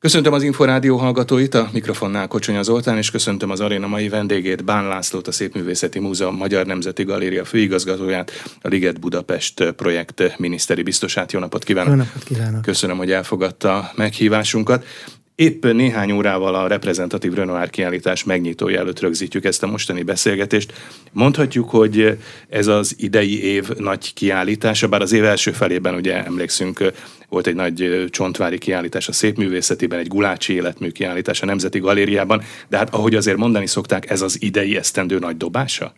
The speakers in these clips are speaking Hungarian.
Köszöntöm az Inforádió hallgatóit, a mikrofonnál Kocsonya Zoltán, és köszöntöm az aréna mai vendégét, Bán Lászlót, a Szépművészeti Múzeum Magyar Nemzeti Galéria főigazgatóját, a Liget Budapest projekt miniszteri biztosát. Jó napot kívánok! Jó napot kívánok! Köszönöm, hogy elfogadta meghívásunkat. Épp néhány órával a reprezentatív Renoir kiállítás megnyitója előtt rögzítjük ezt a mostani beszélgetést. Mondhatjuk, hogy ez az idei év nagy kiállítása, bár az év első felében ugye emlékszünk, volt egy nagy csontvári kiállítás a szépművészetiben, egy gulácsi életmű kiállítás a Nemzeti Galériában, de hát ahogy azért mondani szokták, ez az idei esztendő nagy dobása?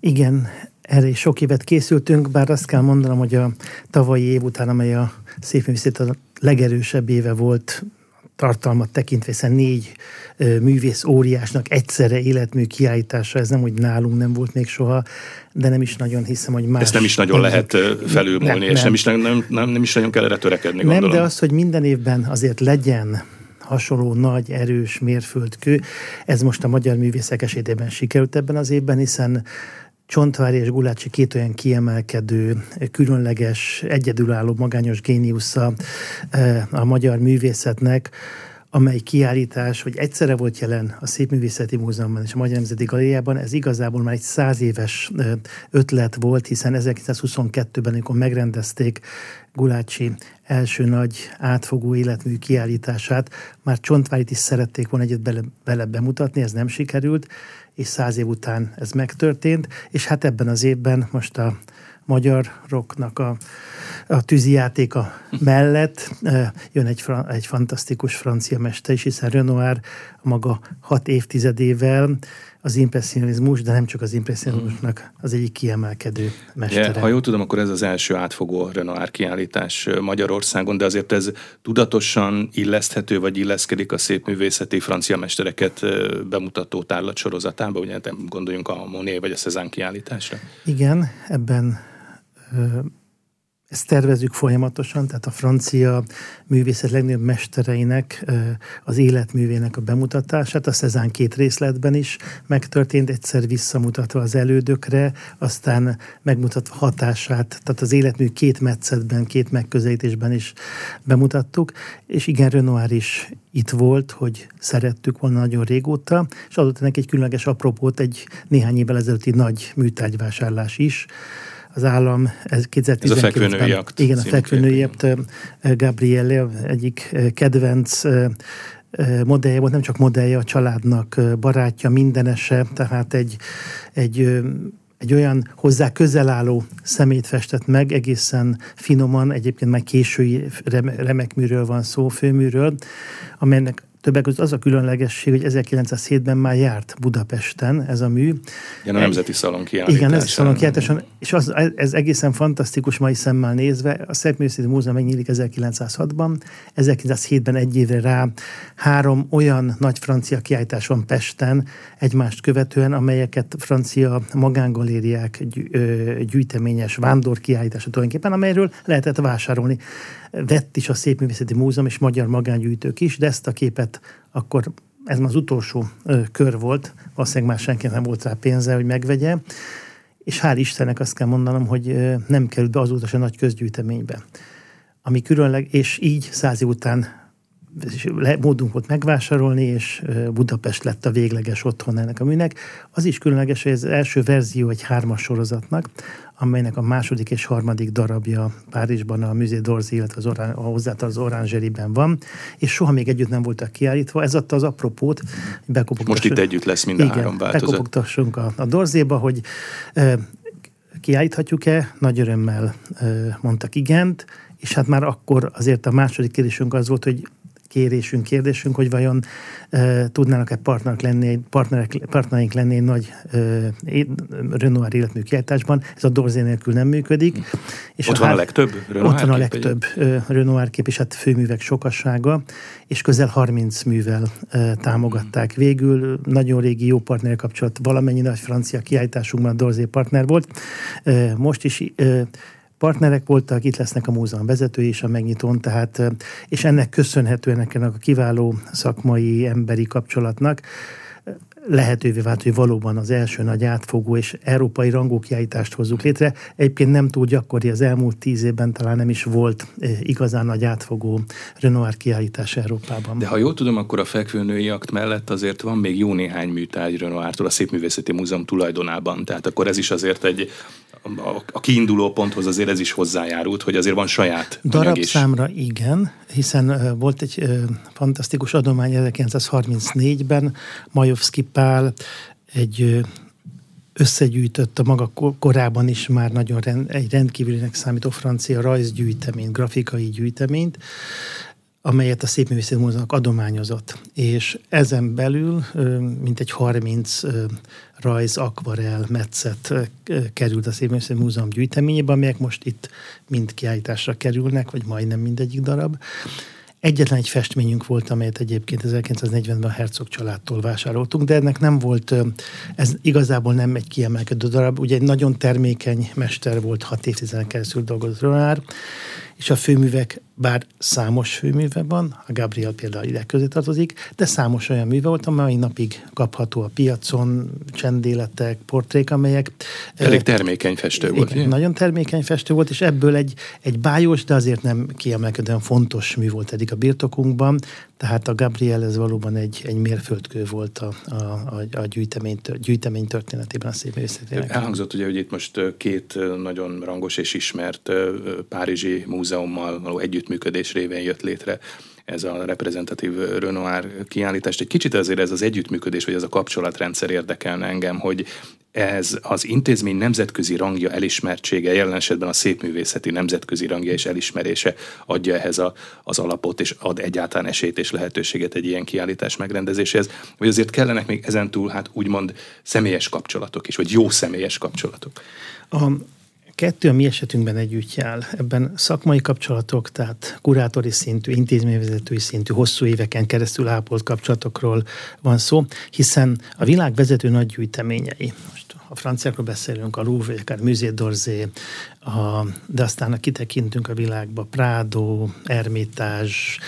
Igen, erre is sok évet készültünk, bár azt kell mondanom, hogy a tavalyi év után, amely a szépművészet a legerősebb éve volt tartalmat tekintve, hiszen négy művész óriásnak egyszerre életmű kiállítása, ez nem, hogy nálunk nem volt még soha, de nem is nagyon hiszem, hogy más... Ezt nem is nagyon lehet felülmúlni, nem, és nem. Nem, is, nem, nem, nem is nagyon kell erre törekedni, gondolom. Nem, de az, hogy minden évben azért legyen hasonló nagy, erős mérföldkő. Ez most a magyar művészek esetében sikerült ebben az évben, hiszen Csontvári és Gulácsi két olyan kiemelkedő, különleges, egyedülálló, magányos géniusza eh, a magyar művészetnek, amely kiállítás, hogy egyszerre volt jelen a Szépművészeti Múzeumban és a Magyar Nemzeti Galériában, ez igazából már egy száz éves eh, ötlet volt, hiszen 1922-ben, amikor megrendezték Gulácsi első nagy átfogó életmű kiállítását, már Csontvárit is szerették volna egyet bele bemutatni, ez nem sikerült, és száz év után ez megtörtént, és hát ebben az évben most a magyaroknak a, a tűzijátéka mellett jön egy, egy fantasztikus francia mester is, hiszen Renoir maga hat évtizedével az impressionizmus, de nem csak az impressionizmusnak az egyik kiemelkedő mestere. Ja, ha jól tudom, akkor ez az első átfogó Renoir kiállítás Magyarországon, de azért ez tudatosan illeszthető, vagy illeszkedik a szépművészeti francia mestereket bemutató tárlat sorozatába, ugye gondoljunk a Monet vagy a Cézanne kiállításra. Igen, ebben ezt tervezünk folyamatosan, tehát a francia művészet legnagyobb mestereinek az életművének a bemutatását, a Szezán két részletben is megtörtént, egyszer visszamutatva az elődökre, aztán megmutatva hatását, tehát az életmű két metszetben, két megközelítésben is bemutattuk, és igen, Renoir is itt volt, hogy szerettük volna nagyon régóta, és adott neki egy különleges apropót, egy néhány évvel ezelőtti nagy műtárgyvásárlás is, az állam ez 2019 Ez a fekvőnői akt. Igen, a fekvőnői akt Gabriele egyik kedvenc modellje volt, nem csak modellje a családnak, barátja, mindenese, tehát egy, egy egy olyan hozzá közel álló szemét festett meg, egészen finoman, egyébként már késői remek műről van szó, főműről, amelynek Többek között az a különlegesség, hogy 1907-ben már járt Budapesten ez a mű. Igen, a Nemzeti Szalon kiállításon. Igen, Nemzeti Szalon kiállításon, és az, ez egészen fantasztikus mai szemmel nézve. A Szépművészeti Múzeum megnyílik 1906-ban, 1907-ben egy évre rá három olyan nagy francia kiállítás van Pesten egymást követően, amelyeket francia magángalériák gyűjteményes vándorkiállítása tulajdonképpen, amelyről lehetett vásárolni vett is a Szépművészeti Múzeum és magyar magángyűjtők is, de ezt a képet akkor ez már az utolsó kör volt, valószínűleg már senki nem volt rá pénze, hogy megvegye, és hál' Istennek azt kell mondanom, hogy nem került be azóta se nagy közgyűjteménybe. Ami különleg, és így száz év után módunk volt megvásárolni, és Budapest lett a végleges otthon ennek a műnek. Az is különleges, hogy ez az első verzió egy hármas sorozatnak, amelynek a második és harmadik darabja Párizsban a Musée d'Orsay, illetve az orán, a az Orangeriben van, és soha még együtt nem voltak kiállítva. Ez adta az apropót, hogy Most itt együtt lesz mind a igen, három változat. bekopogtassunk a, a Dorzéba, hogy e, kiállíthatjuk-e? Nagy örömmel e, mondtak igent, és hát már akkor azért a második kérdésünk az volt, hogy kérésünk, kérdésünk, hogy vajon e, tudnának-e partnerek lenni, partnerek, partnereink lenni egy nagy e, Renoir életmű kiáltásban. Ez a Dorzé nélkül nem működik. És ott a van a legtöbb Renoir Ott van a legtöbb egy... Renoir kép, és hát főművek sokassága, és közel 30 művel e, támogatták. Végül nagyon régi jó partner kapcsolat, valamennyi nagy francia kiállításunkban a Dorzé partner volt. E, most is e, partnerek voltak, itt lesznek a múzeum vezetői is a megnyitón, tehát, és ennek köszönhetően ennek a kiváló szakmai, emberi kapcsolatnak lehetővé vált, hogy valóban az első nagy átfogó és európai rangú kiállítást hozzuk létre. Egyébként nem túl gyakori, az elmúlt tíz évben talán nem is volt igazán nagy átfogó Renoir kiállítás Európában. De ha jól tudom, akkor a fekvőnői akt mellett azért van még jó néhány műtárgy Renoirtól a Szépművészeti Múzeum tulajdonában. Tehát akkor ez is azért egy a kiinduló ponthoz azért ez is hozzájárult, hogy azért van saját Darabszámra igen, hiszen volt egy fantasztikus adomány 1934-ben, Majovszki Pál egy összegyűjtött a maga korában is már nagyon rend, egy rendkívülinek számító francia rajzgyűjteményt, grafikai gyűjteményt, amelyet a Szépművészeti Múzeumnak adományozott. És ezen belül mintegy 30 rajz, akvarel, metszet került a Szépművészeti Múzeum gyűjteményébe, amelyek most itt mind kiállításra kerülnek, vagy majdnem mindegyik darab. Egyetlen egy festményünk volt, amelyet egyébként 1940-ben a Herzog családtól vásároltunk, de ennek nem volt, ez igazából nem egy kiemelkedő darab. Ugye egy nagyon termékeny mester volt, hat évtizeden keresztül dolgozott Ronár, és a főművek, bár számos főműve van, a Gabriel például ide közé tartozik, de számos olyan műve volt, amely napig kapható a piacon, csendéletek, portrék, amelyek... Elég termékeny festő volt. Igen, nagyon termékeny festő volt, és ebből egy, egy bájos, de azért nem kiemelkedően fontos mű volt eddig a birtokunkban, tehát a Gabriel ez valóban egy, egy mérföldkő volt a, a, a, a gyűjtemény, gyűjtemény történetében a szép művészetének. Elhangzott ugye, hogy itt most két nagyon rangos és ismert Párizsi múzeummal való együttműködés révén jött létre ez a reprezentatív Renoir kiállítást. Egy kicsit azért ez az együttműködés, vagy ez a kapcsolatrendszer érdekelne engem, hogy ez az intézmény nemzetközi rangja elismertsége, jelen esetben a szépművészeti nemzetközi rangja és elismerése adja ehhez a, az alapot, és ad egyáltalán esélyt és lehetőséget egy ilyen kiállítás megrendezéséhez, vagy azért kellenek még ezentúl hát úgymond személyes kapcsolatok is, vagy jó személyes kapcsolatok? A kettő a mi esetünkben együtt jár. Ebben szakmai kapcsolatok, tehát kurátori szintű, intézményvezetői szintű, hosszú éveken keresztül ápolt kapcsolatokról van szó, hiszen a világ vezető nagy gyűjteményei, most a franciákról beszélünk, a Louvre, akár Musée d'Orsay, a, de aztán a kitekintünk a világba, Prado, Ermitás,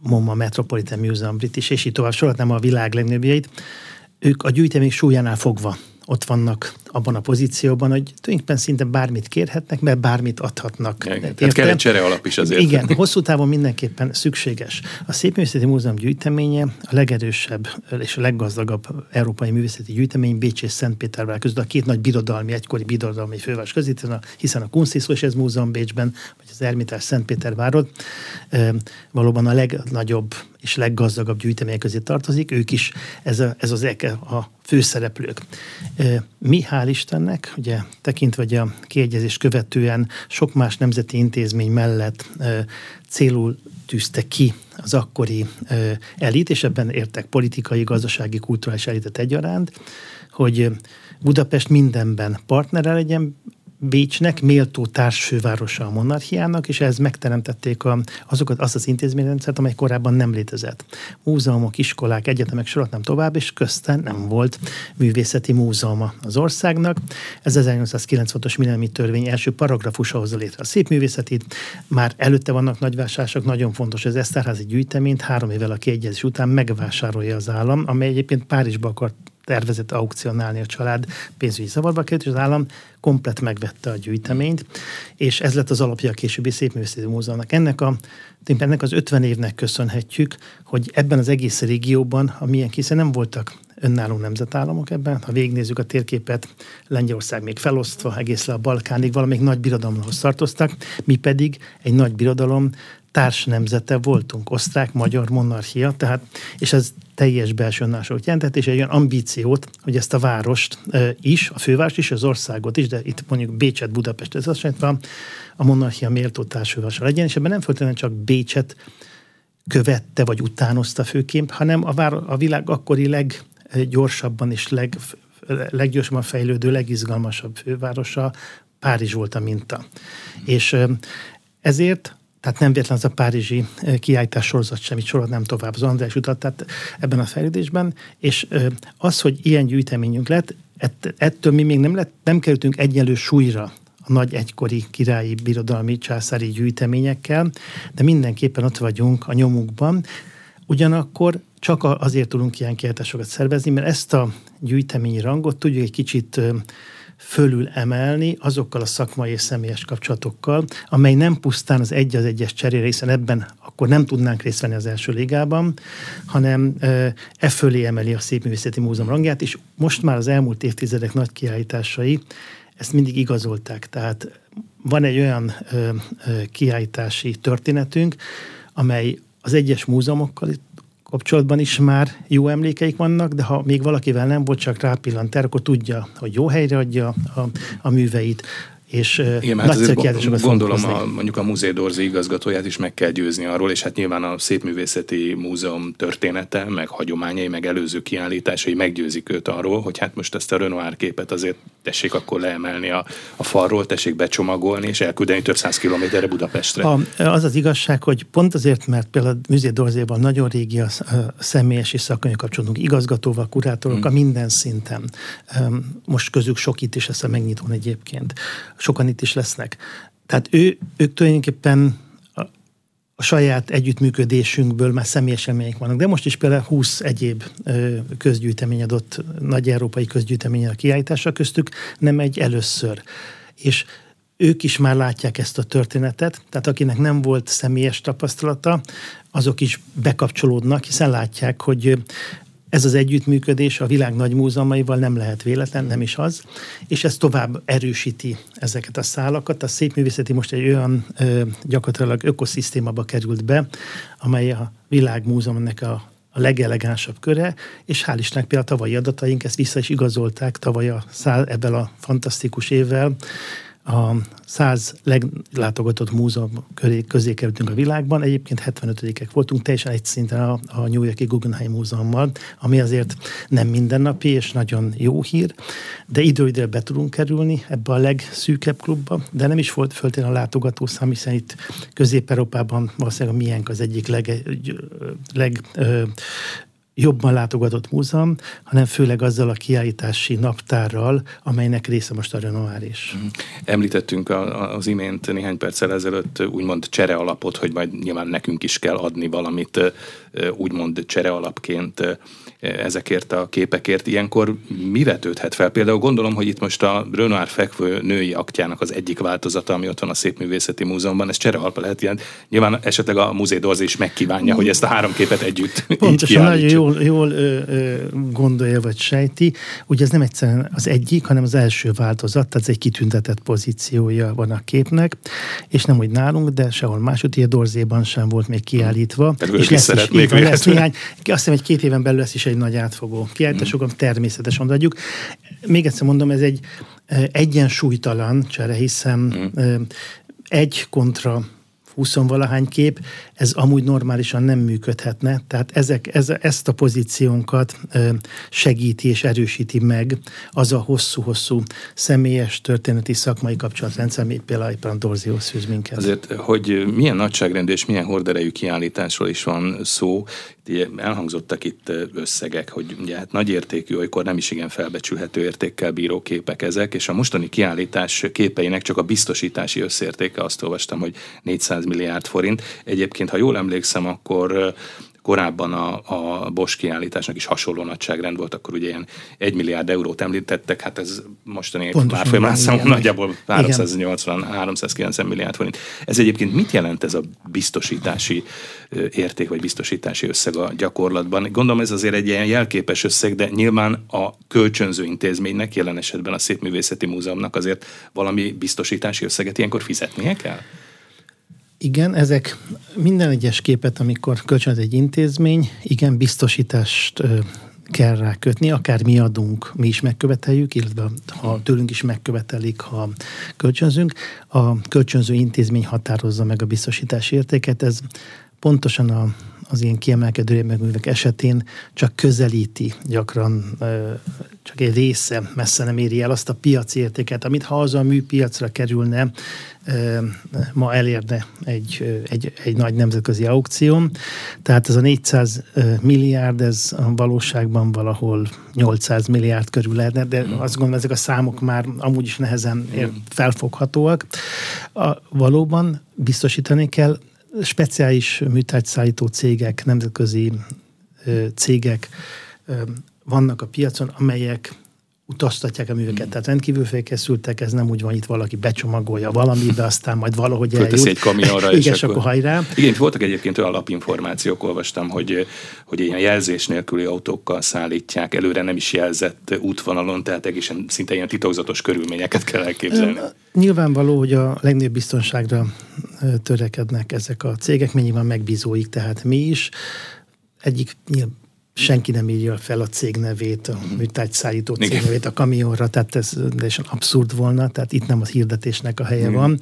MoMA, Metropolitan Museum, British, és így tovább sorolhatnám a világ legnagyobbjait, ők a gyűjtemény súlyánál fogva ott vannak abban a pozícióban, hogy tulajdonképpen szinte bármit kérhetnek, mert bármit adhatnak. Igen, tehát kell egy csere alap is azért. Igen, hosszú távon mindenképpen szükséges. A Szépművészeti Múzeum gyűjteménye a legerősebb és a leggazdagabb európai művészeti gyűjtemény Bécs és Szentpétervár között a két nagy birodalmi, egykori birodalmi főváros között, hiszen a Kunsthistorisches Múzeum Bécsben, az Ermitás Szentpétervárod valóban a legnagyobb és leggazdagabb gyűjtemények közé tartozik, ők is ez, a, ez az eke a főszereplők. Mi hál' Istennek, ugye tekintve hogy a kiegyezés követően sok más nemzeti intézmény mellett célul tűzte ki az akkori elit, és ebben értek politikai, gazdasági, kulturális elitet egyaránt, hogy Budapest mindenben partnere legyen, Bécsnek méltó társfővárosa a monarchiának, és ez megteremtették a, azokat, azt az intézményrendszert, amely korábban nem létezett. Múzeumok, iskolák, egyetemek nem tovább, és közten nem volt művészeti múzeuma az országnak. Ez 1896-os Millenniumi Törvény első paragrafusa hozza létre a szép művészetit. Már előtte vannak nagyvásárlások, nagyon fontos, az Eszterházi gyűjteményt három évvel a kiegyezés után megvásárolja az állam, amely egyébként Párizsba akart tervezett aukcionálni a család pénzügyi zavarba került, és az állam komplet megvette a gyűjteményt, és ez lett az alapja a későbbi Szépművészeti Múzeumnak. Ennek, a, ennek az 50 évnek köszönhetjük, hogy ebben az egész régióban, amilyen hiszen nem voltak önálló nemzetállamok ebben. Ha végignézzük a térképet, Lengyelország még felosztva egész le a Balkánig, valamelyik nagy birodalomhoz tartoztak, mi pedig egy nagy birodalom társnemzete voltunk, osztrák-magyar monarchia, tehát, és ez teljes belső önállóságot jelentett, és egy olyan ambíciót, hogy ezt a várost e, is, a fővárost is, az országot is, de itt mondjuk Bécset, Budapest, ez azt jelenti, a monarchia méltó társfővárosa legyen, és ebben nem feltétlenül csak Bécset követte, vagy utánozta főként, hanem a, vár, a világ akkori leggyorsabban és leg, leggyorsabban fejlődő, legizgalmasabb fővárosa Párizs volt a minta. És ezért tehát nem véletlen az a párizsi kiállítás sorozat semmit sorolnám tovább. Az András utat, tehát ebben a fejlődésben, és az, hogy ilyen gyűjteményünk lett, ettől mi még nem, lett, nem kerültünk egyenlő súlyra a nagy egykori királyi birodalmi császári gyűjteményekkel, de mindenképpen ott vagyunk a nyomukban, Ugyanakkor csak azért tudunk ilyen kiállításokat szervezni, mert ezt a gyűjteményi rangot tudjuk egy kicsit fölül emelni azokkal a szakmai és személyes kapcsolatokkal, amely nem pusztán az egy az egyes cserére, hiszen ebben akkor nem tudnánk részt venni az első ligában, hanem e fölé emeli a Szépművészeti Múzeum rangját, és most már az elmúlt évtizedek nagy kiállításai ezt mindig igazolták. Tehát van egy olyan ö, kiállítási történetünk, amely az egyes múzeumokkal kapcsolatban is már jó emlékeik vannak, de ha még valakivel nem volt, csak rápillant erre, akkor tudja, hogy jó helyre adja a, a műveit, és Igen, hát azért gondolom a, mondjuk a Muzé Dorzi igazgatóját is meg kell győzni arról, és hát nyilván a Szépművészeti Múzeum története, meg hagyományai, meg előző kiállításai meggyőzik őt arról, hogy hát most ezt a Renoir képet azért tessék akkor leemelni a, a falról, tessék becsomagolni, és elküldeni több száz kilométerre Budapestre. A, az az igazság, hogy pont azért, mert például a Muzé Dorzéban nagyon régi a, a személyes és szakmai kapcsolatunk igazgatóval, kurátorokkal hmm. minden szinten. Most közük sok itt is ezt a megnyitón egyébként sokan itt is lesznek. Tehát ő, ők tulajdonképpen a, saját együttműködésünkből már személyes élmények vannak. De most is például 20 egyéb közgyűjtemény adott, nagy európai közgyűjtemény a kiállításra köztük, nem egy először. És ők is már látják ezt a történetet, tehát akinek nem volt személyes tapasztalata, azok is bekapcsolódnak, hiszen látják, hogy ez az együttműködés a világ nagy múzeumaival nem lehet véletlen, nem is az, és ez tovább erősíti ezeket a szálakat. A szépművészeti most egy olyan ö, gyakorlatilag ökoszisztémába került be, amely a világmúzeumnak a a legelegánsabb köre, és hál' Istennek például a tavalyi adataink ezt vissza is igazolták tavaly a szál, ebben a fantasztikus évvel, a 100 leglátogatott múzeum köré, közé kerültünk a világban. Egyébként 75-ek voltunk, teljesen egy szinten a, a New Yorki Guggenheim Múzeummal, ami azért nem mindennapi és nagyon jó hír, de idő be tudunk kerülni ebbe a legszűkebb klubba, de nem is volt föltétlenül a látogatószám, hiszen itt Közép-Európában valószínűleg a miénk az egyik leg, leg, leg jobban látogatott múzeum, hanem főleg azzal a kiállítási naptárral, amelynek része most a Renoir is. Mhm. Említettünk az imént néhány perccel ezelőtt úgymond csere alapot, hogy majd nyilván nekünk is kell adni valamit úgymond csere alapként ezekért a képekért. Ilyenkor mi vetődhet fel? Például gondolom, hogy itt most a Renoir fekvő női aktjának az egyik változata, ami ott van a Szépművészeti Múzeumban, ez csere alap lehet ilyen. Nyilván esetleg a Muzé is megkívánja, hogy ezt a három képet együtt Pontosan, nagyon jól, jól ö, ö, gondolja vagy sejti. Ugye ez nem egyszerűen az egyik, hanem az első változat, tehát ez egy kitüntetett pozíciója van a képnek, és nem úgy nálunk, de sehol máshogy, a Dorzéban sem volt még kiállítva. Tehát és lesz, is, még lesz néhány, azt hiszem, egy két éven belül lesz is egy nagy átfogó kiállításokon, mm. természetesen adjuk. Még egyszer mondom, ez egy egyensúlytalan csere, hiszen mm. egy kontra 20 valahány kép, ez amúgy normálisan nem működhetne. Tehát ezek, ez, ezt a pozíciónkat segíti és erősíti meg az a hosszú-hosszú személyes, történeti, szakmai kapcsolatrendszer, mint például éppen Dorzihoz fűz minket. Azért, hogy milyen nagyságrendű és milyen horderejű kiállításról is van szó, elhangzottak itt összegek, hogy ugye hát nagy értékű, olykor nem is igen felbecsülhető értékkel bíró képek ezek, és a mostani kiállítás képeinek csak a biztosítási összértéke, azt olvastam, hogy 400 milliárd forint. Egyébként, ha jól emlékszem, akkor korábban a, a Bosch kiállításnak is hasonló nagyságrend volt, akkor ugye ilyen 1 milliárd eurót említettek, hát ez mostani már folyamán számon nagyjából 380-390 milliárd forint. Ez egyébként mit jelent ez a biztosítási érték, vagy biztosítási összeg a gyakorlatban? Gondolom ez azért egy ilyen jelképes összeg, de nyilván a kölcsönző intézménynek, jelen esetben a Szépművészeti Múzeumnak azért valami biztosítási összeget ilyenkor fizetnie kell? Igen, ezek minden egyes képet, amikor kölcsönöz egy intézmény, igen, biztosítást kell rá kötni, akár mi adunk, mi is megköveteljük, illetve ha tőlünk is megkövetelik, ha kölcsönzünk. A kölcsönző intézmény határozza meg a biztosítási értéket, ez pontosan a az ilyen kiemelkedő művek esetén csak közelíti gyakran, csak egy része messze nem éri el azt a piaci értéket, amit ha az a műpiacra kerülne, ma elérne egy, egy, egy nagy nemzetközi aukció. Tehát ez a 400 milliárd, ez a valóságban valahol 800 milliárd körül lehetne, de azt gondolom, ezek a számok már amúgy is nehezen felfoghatóak. A, valóban biztosítani kell speciális műtárgyszállító cégek, nemzetközi cégek vannak a piacon, amelyek utaztatják a műveket. Hmm. Tehát rendkívül felkészültek, ez nem úgy van, itt valaki becsomagolja valamibe, aztán majd valahogy eljut. egy kamionra, és Igen, akkor, hajrá. Igen, voltak egyébként olyan alapinformációk, olvastam, hogy, hogy ilyen jelzés nélküli autókkal szállítják, előre nem is jelzett útvonalon, tehát egészen szinte ilyen titokzatos körülményeket kell elképzelni. Nyilvánvaló, hogy a legnagyobb biztonságra törekednek ezek a cégek, mennyiben megbízóik, tehát mi is. Egyik nyilván senki nem írja fel a cég nevét, a műtárgyszállító cég nevét a kamionra, tehát ez teljesen abszurd volna, tehát itt nem az hirdetésnek a helye Igen. van.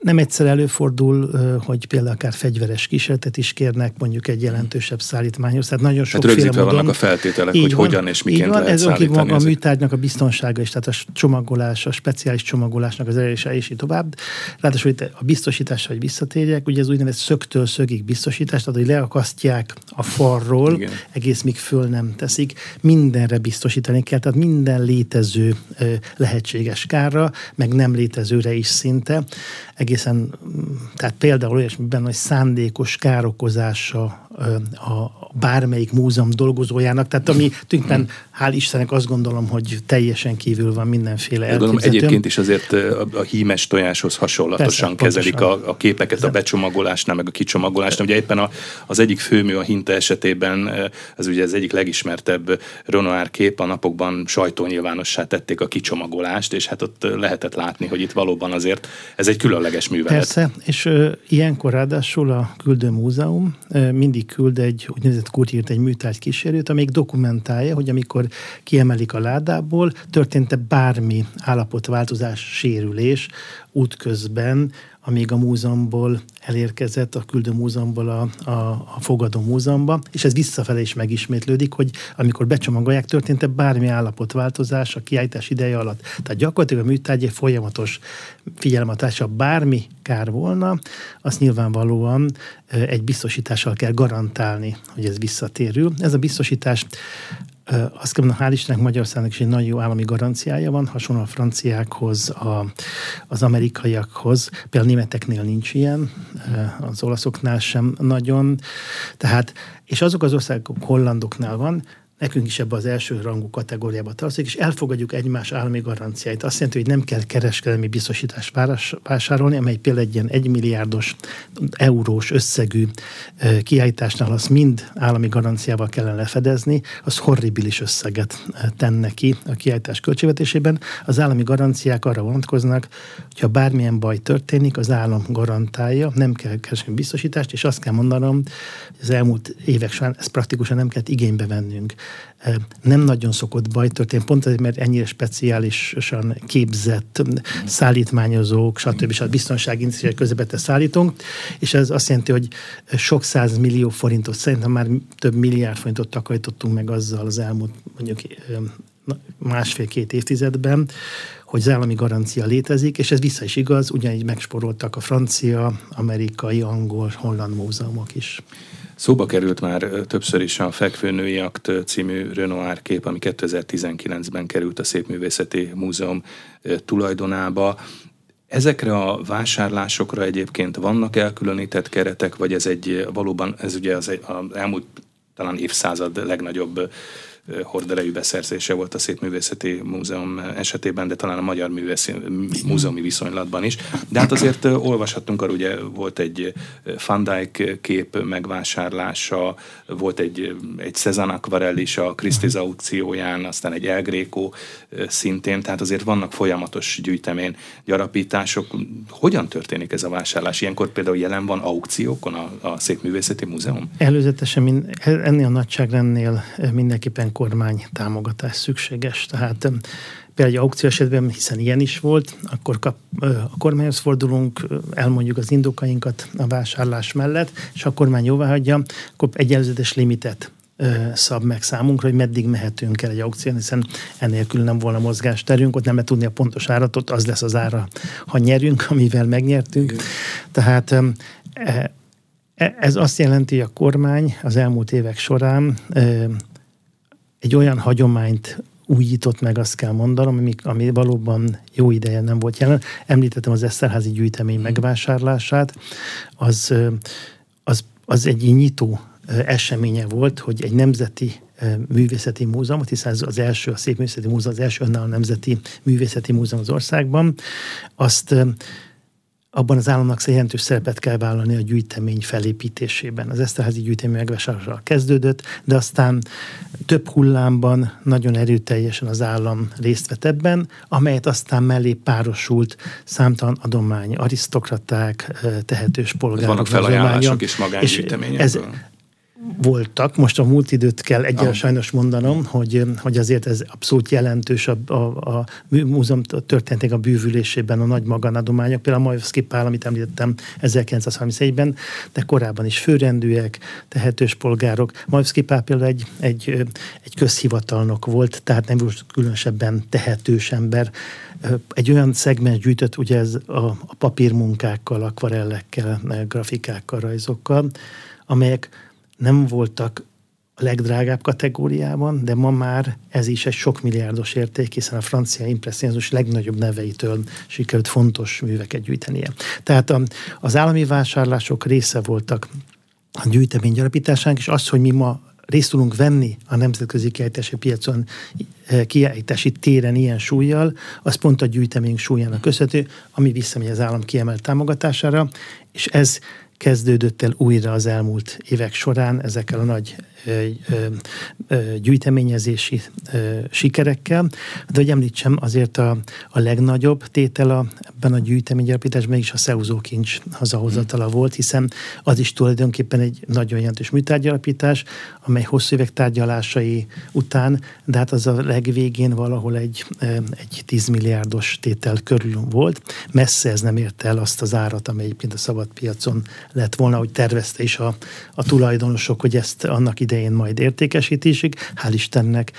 Nem egyszer előfordul, hogy például akár fegyveres kísérletet is kérnek, mondjuk egy jelentősebb szállítmányhoz. Tehát nagyon sok hát módon. vannak a feltételek, hogy van, hogyan és miként van, lehet ez szállítani. A műtárgynak a biztonsága is, tehát a csomagolás, a speciális csomagolásnak az elérése és így tovább. Ráadásul itt a biztosítás, hogy visszatérjek, ugye ez úgynevezett szögtől szögig biztosítás, tehát hogy leakasztják a farról, Igen. egész míg föl nem teszik. Mindenre biztosítani kell, tehát minden létező lehetséges kárra, meg nem létezőre is szinte egészen, tehát például olyasmiben, hogy szándékos károkozása a bármelyik múzeum dolgozójának, tehát ami tulajdonképpen hál' Istennek azt gondolom, hogy teljesen kívül van mindenféle elképzelhető. Egyébként is azért a hímes tojáshoz hasonlatosan Persze, kezelik a, a képeket a becsomagolásnál, meg a kicsomagolásnál. Ugye éppen a, az egyik főmű a hinta esetében, ez ugye az egyik legismertebb Renoir kép, a napokban sajtónyilvánossá tették a kicsomagolást, és hát ott lehetett látni, hogy itt valóban azért ez egy különleges művelet. Persze, és ö, ilyenkor ráadásul a küldő múzeum ö, mindig küld egy úgynevezett kurtírt, egy műtárgy kísérőt, amelyik dokumentálja, hogy amikor kiemelik a ládából, történt-e bármi állapotváltozás, sérülés útközben, amíg a múzeumból elérkezett, a küldő múzeumból a, a, a fogadó múzeumba, és ez visszafele is megismétlődik, hogy amikor becsomagolják, történt-e bármi állapotváltozás a kiállítás ideje alatt. Tehát gyakorlatilag a műtárgy egy folyamatos figyelmatása, bármi kár volna, azt nyilvánvalóan egy biztosítással kell garantálni, hogy ez visszatérül. Ez a biztosítás azt kell mondani, hál' Istennek Magyarországnak is egy nagyon jó állami garanciája van, hasonló a franciákhoz, a, az amerikaiakhoz. Például a németeknél nincs ilyen, az olaszoknál sem nagyon. Tehát, és azok az országok, hollandoknál van, nekünk is ebbe az első rangú kategóriába tartozik, és elfogadjuk egymás állami garanciáit. Azt jelenti, hogy nem kell kereskedelmi biztosítást vásárolni, amely például egy ilyen egymilliárdos eurós összegű kiállításnál azt mind állami garanciával kellene lefedezni, az horribilis összeget tenne ki a kiállítás költségvetésében. Az állami garanciák arra vonatkoznak, hogyha bármilyen baj történik, az állam garantálja, nem kell kereskedelmi biztosítást, és azt kell mondanom, hogy az elmúlt évek során ezt praktikusan nem kell igénybe vennünk nem nagyon szokott baj történni, pont azért, mert ennyire speciálisan képzett szállítmányozók, stb. stb. biztonsági intézmények közepette szállítunk, és ez azt jelenti, hogy sok száz millió forintot, szerintem már több milliárd forintot takarítottunk meg azzal az elmúlt mondjuk másfél-két évtizedben, hogy az állami garancia létezik, és ez vissza is igaz, ugyanígy megsporoltak a francia, amerikai, angol, holland múzeumok is. Szóba került már többször is a Fekvőnői Akt című Renoir kép, ami 2019-ben került a Szépművészeti Múzeum tulajdonába. Ezekre a vásárlásokra egyébként vannak elkülönített keretek, vagy ez egy valóban, ez ugye az, az elmúlt talán évszázad legnagyobb horderejű beszerzése volt a Szépművészeti Múzeum esetében, de talán a Magyar Művészi Múzeumi viszonylatban is. De hát azért olvashattunk arra, ugye volt egy Van Dyck kép megvásárlása, volt egy, egy Cezanne Aquarell is a Christie's aukcióján, aztán egy El Greco szintén, tehát azért vannak folyamatos gyűjtemény gyarapítások. Hogyan történik ez a vásárlás? Ilyenkor például jelen van aukciókon a, a Szépművészeti Múzeum? Előzetesen ennél a nagyságrendnél mindenképpen kormány támogatás szükséges. Tehát például egy aukció esetben, hiszen ilyen is volt, akkor kap, a kormányhoz fordulunk, elmondjuk az indokainkat a vásárlás mellett, és a kormány jóvá hagyja, akkor egy előzetes limitet szab meg számunkra, hogy meddig mehetünk el egy aukción, hiszen ennélkül nem volna mozgásterünk, ott nem lehet tudni a pontos árat, ott az lesz az ára, ha nyerünk, amivel megnyertünk. Tehát e, e, ez azt jelenti, hogy a kormány az elmúlt évek során egy olyan hagyományt újított meg, azt kell mondanom, ami, ami valóban jó ideje nem volt jelen. Említettem az Eszterházi gyűjtemény megvásárlását, az, az, az egy nyitó eseménye volt, hogy egy nemzeti művészeti múzeumot, hiszen ez az első, a Szépművészeti Múzeum, az első önálló nemzeti művészeti múzeum az országban, azt abban az államnak jelentős szerepet kell vállalni a gyűjtemény felépítésében. Az Eszterházi gyűjtemény megvásárlással kezdődött, de aztán több hullámban nagyon erőteljesen az állam részt vett ebben, amelyet aztán mellé párosult számtalan adomány, arisztokraták, tehetős polgárok. Vannak felajánlások is magángyűjteményekből. Ez, voltak. Most a múlt időt kell egyre ah. sajnos mondanom, hogy, hogy azért ez abszolút jelentős a, a, a múzeum történetek a bűvülésében a nagy maganadományok, például a Majewski Pál, amit említettem 1931-ben, de korábban is főrendűek, tehetős polgárok. Majewski Pál például egy, egy, egy közhivatalnok volt, tehát nem volt különösebben tehetős ember, egy olyan szegmens gyűjtött, ugye ez a, a papírmunkákkal, akvarellekkel, grafikákkal, rajzokkal, amelyek nem voltak a legdrágább kategóriában, de ma már ez is egy sok milliárdos érték, hiszen a francia impresszionizmus legnagyobb neveitől sikerült fontos műveket gyűjtenie. Tehát az állami vásárlások része voltak a gyűjtemény gyarapításának, és az, hogy mi ma részt tudunk venni a nemzetközi kiállítási piacon, eh, kiállítási téren ilyen súlyjal, az pont a gyűjtemény súlyának köszönhető, ami visszamegy az állam kiemelt támogatására, és ez kezdődött el újra az elmúlt évek során ezekkel a nagy gyűjteményezési sikerekkel. De hogy említsem, azért a, a legnagyobb tétel ebben a gyűjteménygyarapításban is a Szeuzó kincs hazahozatala hmm. volt, hiszen az is tulajdonképpen egy nagyon jelentős műtárgyalapítás, amely hosszú évek tárgyalásai után, de hát az a legvégén valahol egy, egy 10 milliárdos tétel körül volt. Messze ez nem érte el azt az árat, amely egyébként a szabad piacon lett volna, hogy tervezte is a, a tulajdonosok, hogy ezt annak idején majd értékesítésig. Hál' Istennek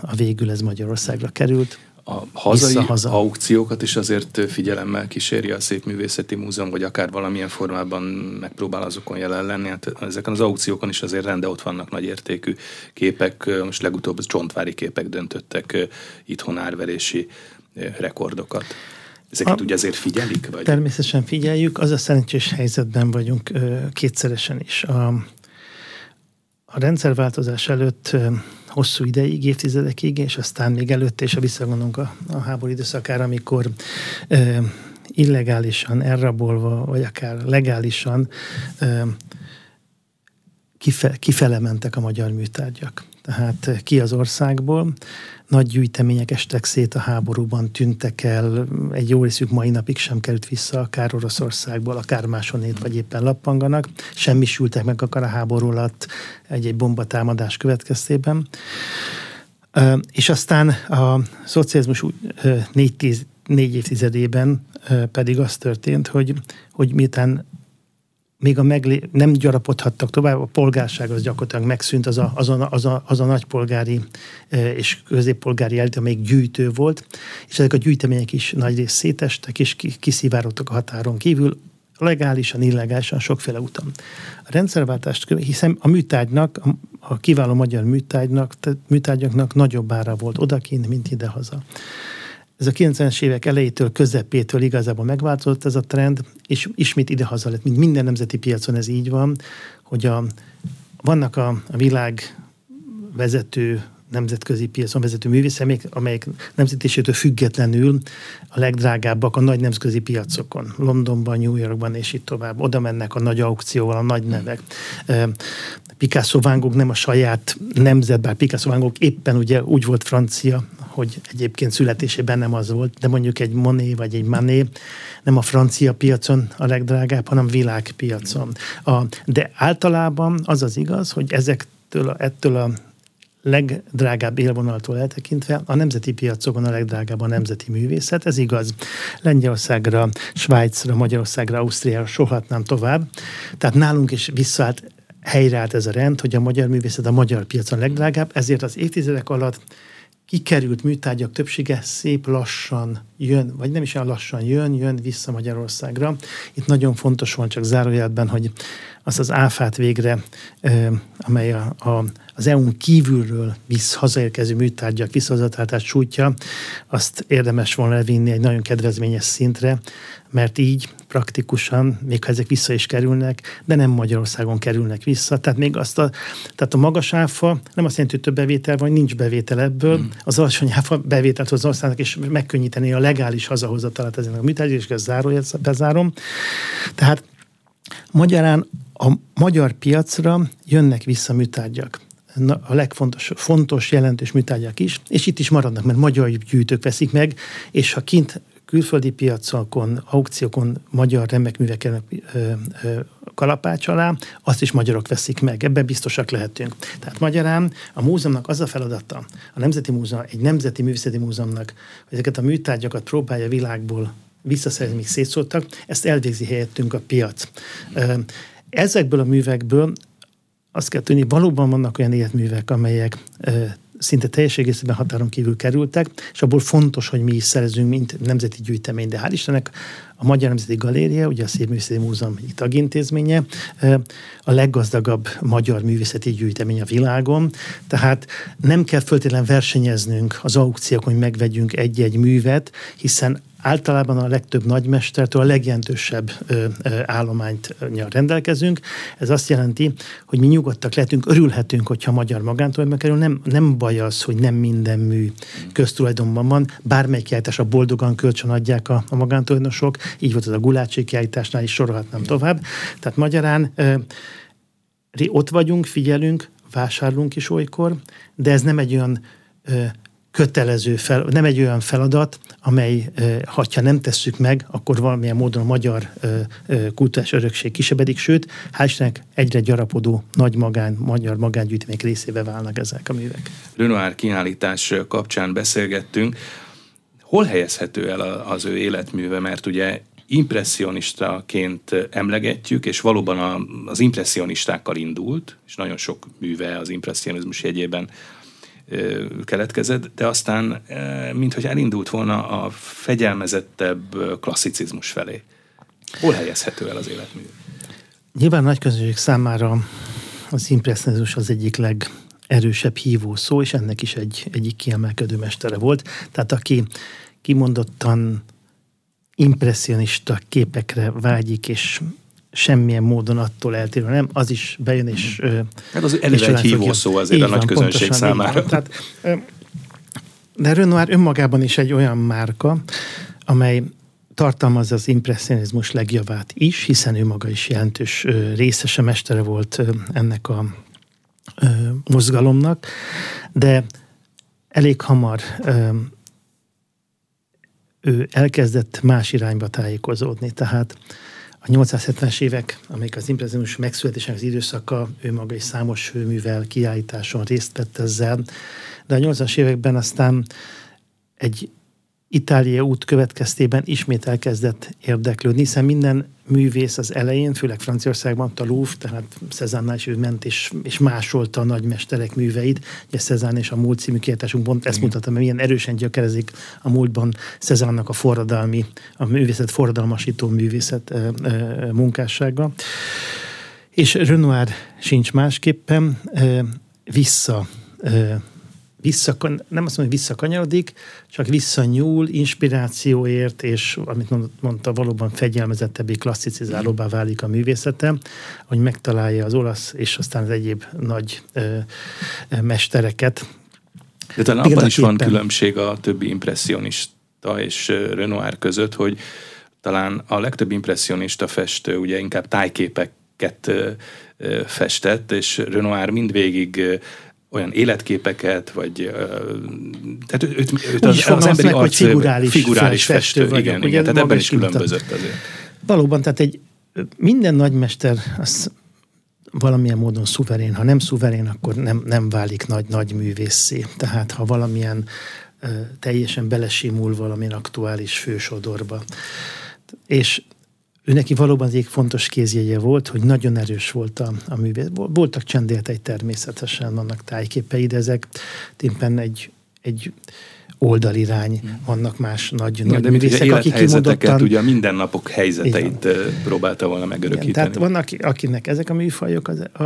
a végül ez Magyarországra került. A hazai haza. aukciókat is azért figyelemmel kíséri a Szépművészeti Múzeum, vagy akár valamilyen formában megpróbál azokon jelen lenni. Hát ezeken az aukciókon is azért rende ott vannak nagy értékű képek. Most legutóbb az csontvári képek döntöttek itthon árverési rekordokat. Ezeket a, ugye azért figyelik? Vagy? Természetesen figyeljük. Az a szerencsés helyzetben vagyunk kétszeresen is. A, a rendszerváltozás előtt hosszú ideig, évtizedekig, és aztán még előtte, és a visszagondolunk a, a háború időszakára, amikor e, illegálisan, elrabolva, vagy akár legálisan e, kife, kifele mentek a magyar műtárgyak. Tehát ki az országból, nagy gyűjtemények estek szét a háborúban, tűntek el, egy jó részük mai napig sem került vissza, akár Oroszországból, akár máshonnét, vagy éppen lappanganak, semmisültek meg akar a háború alatt egy-egy bombatámadás következtében. És aztán a szocializmus négy, tíz, négy évtizedében pedig az történt, hogy, hogy miután még a meglé- nem gyarapodhattak tovább, a polgárság az gyakorlatilag megszűnt, az a, az a, az a, az a nagypolgári és középpolgári elit, még gyűjtő volt, és ezek a gyűjtemények is nagy rész szétestek, és kiszivárogtak a határon kívül, legálisan, illegálisan, sokféle úton. A rendszerváltást, hiszen a műtárgynak, a kiváló magyar műtárgynak, műtárgyaknak nagyobb ára volt odakint, mint idehaza. Ez a 90-es évek elejétől, közepétől igazából megváltozott ez a trend, és ismét idehaza lett, mint minden nemzeti piacon ez így van, hogy a, vannak a, a világ vezető nemzetközi piacon vezető művészek, amelyek nemzetésétől függetlenül a legdrágábbak a nagy nemzetközi piacokon. Londonban, New Yorkban és itt tovább. Oda mennek a nagy aukcióval, a nagy nevek. Picasso Van Gogh nem a saját nemzet, bár Picasso Van Gogh éppen ugye úgy volt francia, hogy egyébként születésében nem az volt, de mondjuk egy Monet vagy egy Mané nem a francia piacon a legdrágább, hanem világpiacon. A, de általában az az igaz, hogy ezektől, ettől a legdrágább élvonaltól eltekintve a nemzeti piacokon a legdrágább a nemzeti művészet. Ez igaz Lengyelországra, Svájcra, Magyarországra, Ausztriára, sohatnám tovább. Tehát nálunk is visszaállt helyreállt ez a rend, hogy a magyar művészet a magyar piacon legdrágább, ezért az évtizedek alatt kikerült műtárgyak többsége szép lassan jön, vagy nem is olyan lassan jön, jön vissza Magyarországra. Itt nagyon fontos van csak zárójelben, hogy az az áfát végre, amely a, a, az EU-n kívülről visz hazaérkező műtárgyak visszahozatáltát sújtja, azt érdemes volna levinni egy nagyon kedvezményes szintre, mert így praktikusan, még ha ezek vissza is kerülnek, de nem Magyarországon kerülnek vissza. Tehát még azt a, tehát a magas áfa nem azt jelenti, hogy több bevétel van, nincs bevétel ebből. Mm. Az alacsony áfa bevételt hoz az országnak, és megkönnyíteni a legális hazahozatalat ezen a műtárgyak, és ezt záróját bezárom. Tehát magyarán a magyar piacra jönnek vissza műtárgyak a legfontos, fontos, jelentős műtárgyak is, és itt is maradnak, mert magyar gyűjtők veszik meg, és ha kint külföldi piacokon, aukciókon magyar remek művek kalapács alá, azt is magyarok veszik meg, ebben biztosak lehetünk. Tehát magyarán a múzeumnak az a feladata, a Nemzeti Múzeum, egy Nemzeti Művészeti Múzeumnak, hogy ezeket a műtárgyakat próbálja világból visszaszerezni, még szétszóltak, ezt elvégzi helyettünk a piac. Ezekből a művekből azt kell tudni, valóban vannak olyan életművek, amelyek szinte teljes egészében határon kívül kerültek, és abból fontos, hogy mi is szerezünk, mint nemzeti gyűjtemény. De hál' Istennek a Magyar Nemzeti Galéria, ugye a Szépművészeti Múzeum tagintézménye, a leggazdagabb magyar művészeti gyűjtemény a világon, tehát nem kell föltétlenül versenyeznünk az aukciókon, hogy megvegyünk egy-egy művet, hiszen általában a legtöbb nagymestertől a legjelentősebb ö, ö, állományt rendelkezünk. Ez azt jelenti, hogy mi nyugodtak lehetünk, örülhetünk, hogyha magyar magántulajdonban kerül. Nem, nem baj az, hogy nem minden mű köztulajdonban van. Bármelyik kiállításra boldogan kölcsön adják a, a magántulajdonosok. Így volt az a Gulácsi kiállításnál is sorolhatnám tovább. Tehát magyarán ö, ott vagyunk, figyelünk, vásárlunk is olykor, de ez nem egy olyan kötelező fel, nem egy olyan feladat, amely, ha nem tesszük meg, akkor valamilyen módon a magyar kultúrás örökség kisebedik, sőt, hál' egyre gyarapodó nagy magán, magyar magángyűjtemények részébe válnak ezek a művek. Renoir kiállítás kapcsán beszélgettünk. Hol helyezhető el az ő életműve, mert ugye impressionistaként emlegetjük, és valóban az impressionistákkal indult, és nagyon sok műve az impressionizmus jegyében keletkezett, de aztán minthogy elindult volna a fegyelmezettebb klasszicizmus felé. Hol helyezhető el az életmű? Nyilván nagy közönség számára az impressionizmus az egyik legerősebb hívó szó, és ennek is egy, egyik kiemelkedő mestere volt. Tehát aki kimondottan impressionista képekre vágyik, és semmilyen módon attól eltérő, nem, az is bejön és... Hát az elég egy hívó szó azért a nagy közönség számára. Tehát, de Renoir önmagában is egy olyan márka, amely tartalmazza az impressionizmus legjavát is, hiszen ő maga is jelentős részese, mestere volt ennek a mozgalomnak, de elég hamar ő elkezdett más irányba tájékozódni, tehát a 870-es évek, amelyik az impressionizmus megszületésének az időszaka, ő maga is számos hőművel, kiállításon részt vett ezzel, de a 80-as években aztán egy Itália út következtében ismét elkezdett érdeklődni, hiszen minden művész az elején, főleg Franciaországban, a Louvre, tehát Cezannál is ő ment és, és másolta a nagymesterek műveit. Ugye Cezanne és a múlt című kiáltásunk pont ezt mutatta, mert milyen erősen gyökerezik a múltban Cezannak a forradalmi, a művészet forradalmasító művészet ö, ö, munkássága. És Renoir sincs másképpen, ö, vissza ö, vissza, nem azt mondom, hogy visszakanyarodik, csak visszanyúl inspirációért, és amit mondta, valóban fegyelmezettebbé, klasszicizálóbbá válik a művészete, hogy megtalálja az olasz és aztán az egyéb nagy ö, ö, mestereket. De talán abban is van különbség a többi impressionista és Renoir között, hogy talán a legtöbb impressionista festő ugye inkább tájképeket festett, és Renoir mindvégig olyan életképeket, vagy tehát őt, őt az, az, emberi arc, hogy figurális, figurális festő, festő vagyok, igen, igen, tehát ebben is különbözött azért. Valóban, tehát egy minden nagymester az valamilyen módon szuverén. Ha nem szuverén, akkor nem, nem válik nagy, nagy művészé. Tehát ha valamilyen teljesen belesimul valamilyen aktuális fősodorba. És neki valóban egyik fontos kézjegye volt, hogy nagyon erős volt a, a művész. Voltak csendéltei természetesen, vannak tájképei, de ezek tényleg egy egy oldalirány, vannak más nagy, ja, nagy de művészek, akik kimondottan... ugye a mindennapok helyzeteit igen. próbálta volna megörökíteni. Igen, tehát vannak, akinek ezek a műfajok az, a,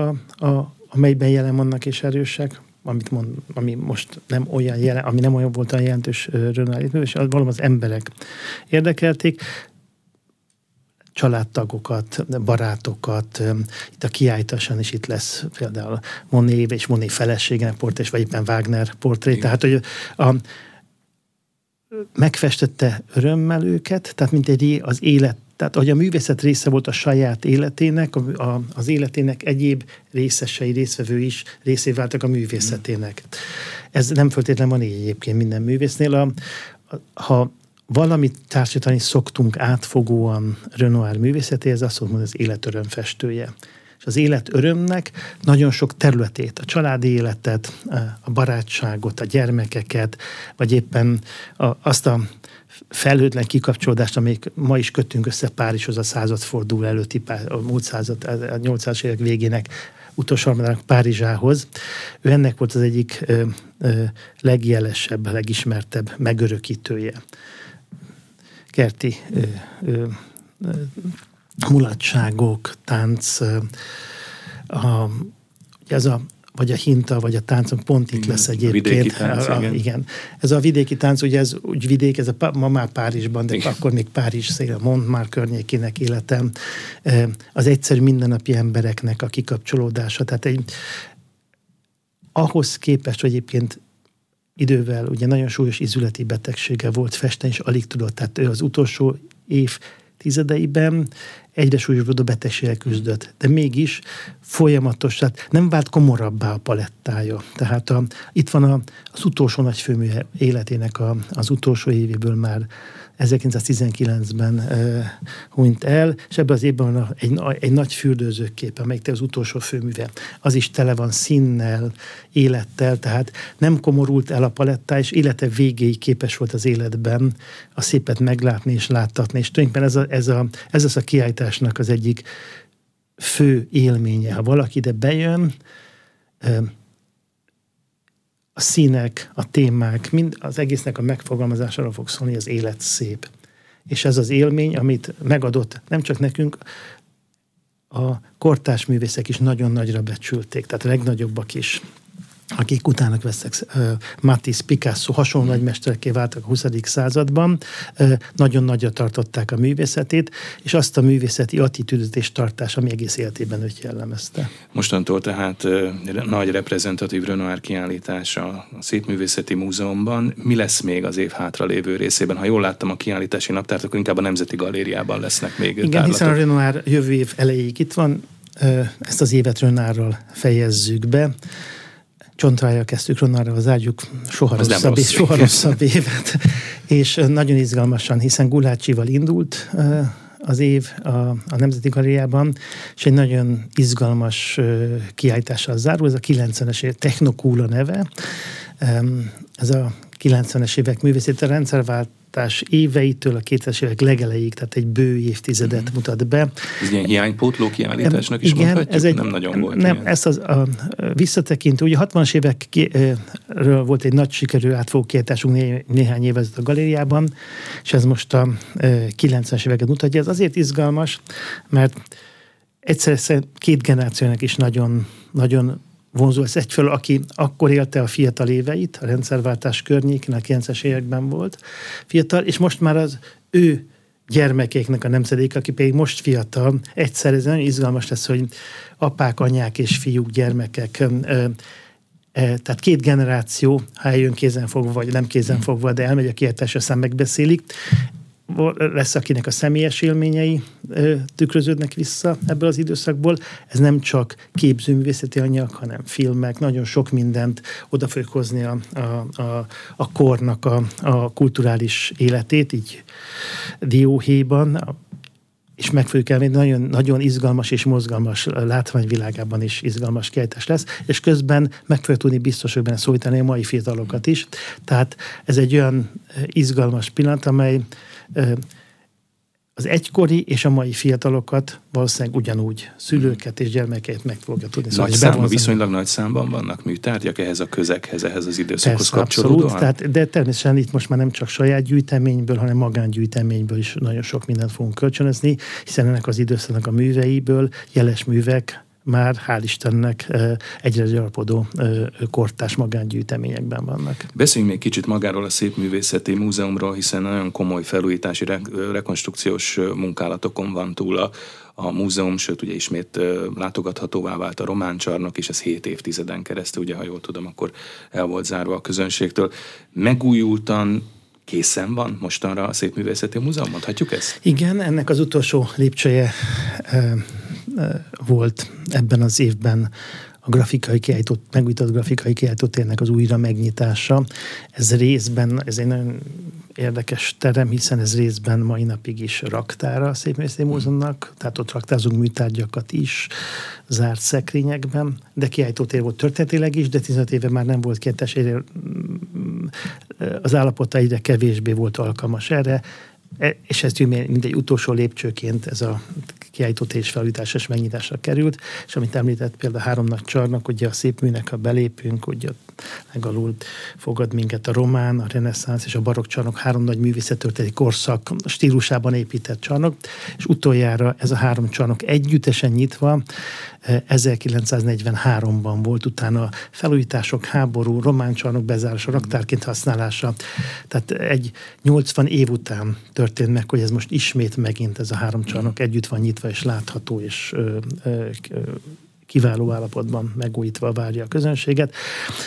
a, amelyben jelen vannak és erősek, amit mond, ami most nem olyan jelen, ami nem olyan volt a jelentős Rönálít és az valóban az emberek érdekelték családtagokat, barátokat, itt a kiállításon is itt lesz például Monet és Monet feleségének portré, vagy éppen Wagner portré, Igen. tehát hogy a, megfestette örömmel őket, tehát mint egy az élet, tehát hogy a művészet része volt a saját életének, a, a, az életének egyéb részesei, részvevő is részé váltak a művészetének. Ez nem feltétlenül van így egyébként minden művésznél. A, a, ha valamit társítani szoktunk átfogóan Renoir művészetéhez, azt mondom, hogy az életöröm festője. És az életörömnek nagyon sok területét, a családi életet, a barátságot, a gyermekeket, vagy éppen azt a felhőtlen kikapcsolódást, amelyik ma is kötünk össze Párizshoz a századforduló előtti, a múlt század, a 800 évek végének utolsó Párizsához. Ő ennek volt az egyik ö, ö, legjelesebb, legismertebb megörökítője kerti ö, ö, mulatságok, tánc, a, ez a vagy a hinta, vagy a táncon pont itt lesz egyébként. Vidéki tánc, a, igen. igen. Ez a vidéki tánc, ugye ez úgy vidék, ez a, ma már Párizsban, de igen. akkor még Párizs szél, mond már környékének életem. Az egyszerű mindennapi embereknek a kikapcsolódása. Tehát egy, ahhoz képest, hogy egyébként idővel ugye nagyon súlyos izületi betegsége volt, festeni és alig tudott. Tehát ő az utolsó év tizedeiben egyre súlyosbodó betegséggel küzdött, de mégis folyamatos, tehát nem vált komorabbá a palettája. Tehát a, itt van a, az utolsó nagy főmű életének a, az utolsó évéből már 1919-ben uh, hunyt el, és ebben az évben egy, egy nagy fürdőzőkép, amelyik az utolsó főműve. Az is tele van színnel, élettel, tehát nem komorult el a palettá, és élete végéig képes volt az életben a szépet meglátni és láttatni. És tulajdonképpen ez, a, ez, a, ez az a kiállításnak az egyik fő élménye. Ha valaki ide bejön, a színek, a témák, mind az egésznek a megfogalmazására fog szólni, az élet szép. És ez az élmény, amit megadott nem csak nekünk, a kortás művészek is nagyon nagyra becsülték, tehát a legnagyobbak is akik utána veszek, Matisse, Picasso hasonló nagy mestereké váltak a 20. században, nagyon nagyra tartották a művészetét, és azt a művészeti attitűdöt és tartás, ami egész életében őt jellemezte. Mostantól tehát nagy reprezentatív Renoir kiállítás a Szépművészeti Múzeumban. Mi lesz még az év hátra lévő részében? Ha jól láttam a kiállítási naptárt, akkor inkább a Nemzeti Galériában lesznek még Igen, tárlatok. hiszen a Renoir jövő év elejéig itt van, ezt az évet Renoirral fejezzük be csontrájjal kezdtük Ronalra, az ágyuk soha az rosszabb, rossz, soha rosszabb évet. És nagyon izgalmasan, hiszen Gulácsival indult az év a, a Nemzeti Galériában, és egy nagyon izgalmas kiállítással zárul, ez a 90-es év Technokúla neve. Ez a 90-es évek művészeti rendszervált gyártás éveitől a 2000-es évek legelejéig, tehát egy bő évtizedet mm. mutat be. Ez ilyen hiánypótló kiállításnak is igen, mondhatjuk? Ez egy, nem nagyon volt Nem, ilyen. ezt az, a, visszatekintő, ugye 60-as évekről volt egy nagy sikerű átfogó kiállításunk né, néhány éve a galériában, és ez most a 90-es éveket mutatja. Ez azért izgalmas, mert egyszerűen két generációnak is nagyon, nagyon vonzó. Ez egyfelől, aki akkor élte a fiatal éveit, a rendszerváltás környékén, a 90-es években volt fiatal, és most már az ő gyermekéknek a nemzedék, aki pedig most fiatal, egyszer ez nagyon izgalmas lesz, hogy apák, anyák és fiúk, gyermekek, ö, ö, tehát két generáció, ha eljön kézenfogva, vagy nem kézenfogva, de elmegy a kiértésre, aztán megbeszélik lesz, akinek a személyes élményei tükröződnek vissza ebből az időszakból. Ez nem csak képzőművészeti anyag, hanem filmek, nagyon sok mindent oda fogjuk hozni a, a, a, a kornak a, a kulturális életét, így dióhéjban, és meg fogjuk elmenni, nagyon, nagyon izgalmas és mozgalmas látványvilágában is izgalmas kiállítás lesz, és közben meg fogjuk tudni biztos, hogy benne szólítani a mai fiatalokat is. Tehát ez egy olyan izgalmas pillanat, amely az egykori és a mai fiatalokat valószínűleg ugyanúgy szülőket és gyermekeket meg fogja tudni. Szóval nagy számban, viszonylag nagy számban vannak műtárgyak ehhez a közeghez, ehhez az időszakhoz Persze, kapcsolódóan? Abszolút, tehát, de természetesen itt most már nem csak saját gyűjteményből, hanem magángyűjteményből is nagyon sok mindent fogunk kölcsönözni, hiszen ennek az időszaknak a műveiből jeles művek már hál' Istennek egyre gyarapodó kortás magángyűjteményekben vannak. Beszéljünk még kicsit magáról a Szépművészeti Múzeumról, hiszen nagyon komoly felújítási, rekonstrukciós munkálatokon van túl a, a múzeum, sőt ugye ismét látogathatóvá vált a román csarnok, és ez hét évtizeden keresztül, ugye ha jól tudom, akkor el volt zárva a közönségtől. Megújultan készen van mostanra a Szépművészeti Múzeum, mondhatjuk ezt? Igen, ennek az utolsó lépcsője volt ebben az évben a grafikai kiállított, megújított grafikai kiállított az újra megnyitása. Ez részben, ez egy nagyon érdekes terem, hiszen ez részben mai napig is raktára a Szépművészeti Múzeumnak, tehát ott raktázunk műtárgyakat is, zárt szekrényekben, de tér volt történetileg is, de 15 éve már nem volt kétes, az állapota egyre kevésbé volt alkalmas erre, és ez mindegy utolsó lépcsőként ez a kiállított és felújításra és megnyitásra került, és amit említett például a három nagy csarnak, ugye a szép műnek, ha belépünk, ugye legalul fogad minket a román, a reneszánsz és a barokk csarnok három nagy művészettörténeti korszak stílusában épített csarnok, és utoljára ez a három csarnok együttesen nyitva 1943-ban volt, utána felújítások, háború, román csarnok bezárása, raktárként használása. Tehát egy 80 év után történt meg, hogy ez most ismét megint ez a három csarnok együtt van nyitva és látható és ö, ö, kiváló állapotban megújítva várja a közönséget.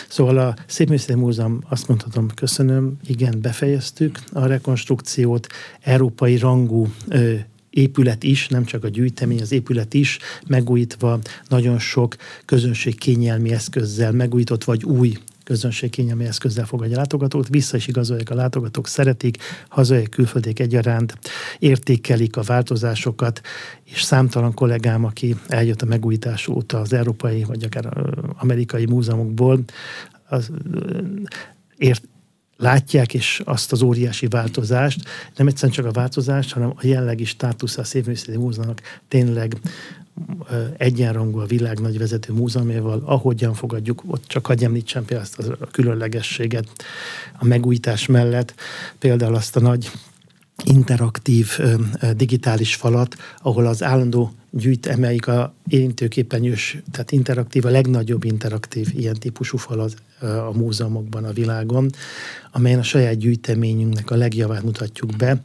Szóval a Szépművészeti Múzeum azt mondhatom, köszönöm, igen, befejeztük a rekonstrukciót, európai rangú ö, épület is, nem csak a gyűjtemény, az épület is megújítva nagyon sok közönség kényelmi eszközzel megújított vagy új közönség kényelmi eszközzel fogadja a látogatót, vissza is igazolják a látogatók, szeretik, hazai külföldiek egyaránt, értékelik a változásokat, és számtalan kollégám, aki eljött a megújítás óta az európai vagy akár amerikai múzeumokból, az, ért, látják és azt az óriási változást, nem egyszerűen csak a változást, hanem a jellegi státusza a Szépművészeti Múzeumnak tényleg egyenrangú a világ nagy vezető múzeumával, ahogyan fogadjuk, ott csak hagyj említsem például azt a különlegességet a megújítás mellett, például azt a nagy interaktív digitális falat, ahol az állandó gyűjt, emeljük a érintőképernyős, tehát interaktív, a legnagyobb interaktív ilyen típusú fal az, a múzeumokban a világon, amelyen a saját gyűjteményünknek a legjavát mutatjuk be.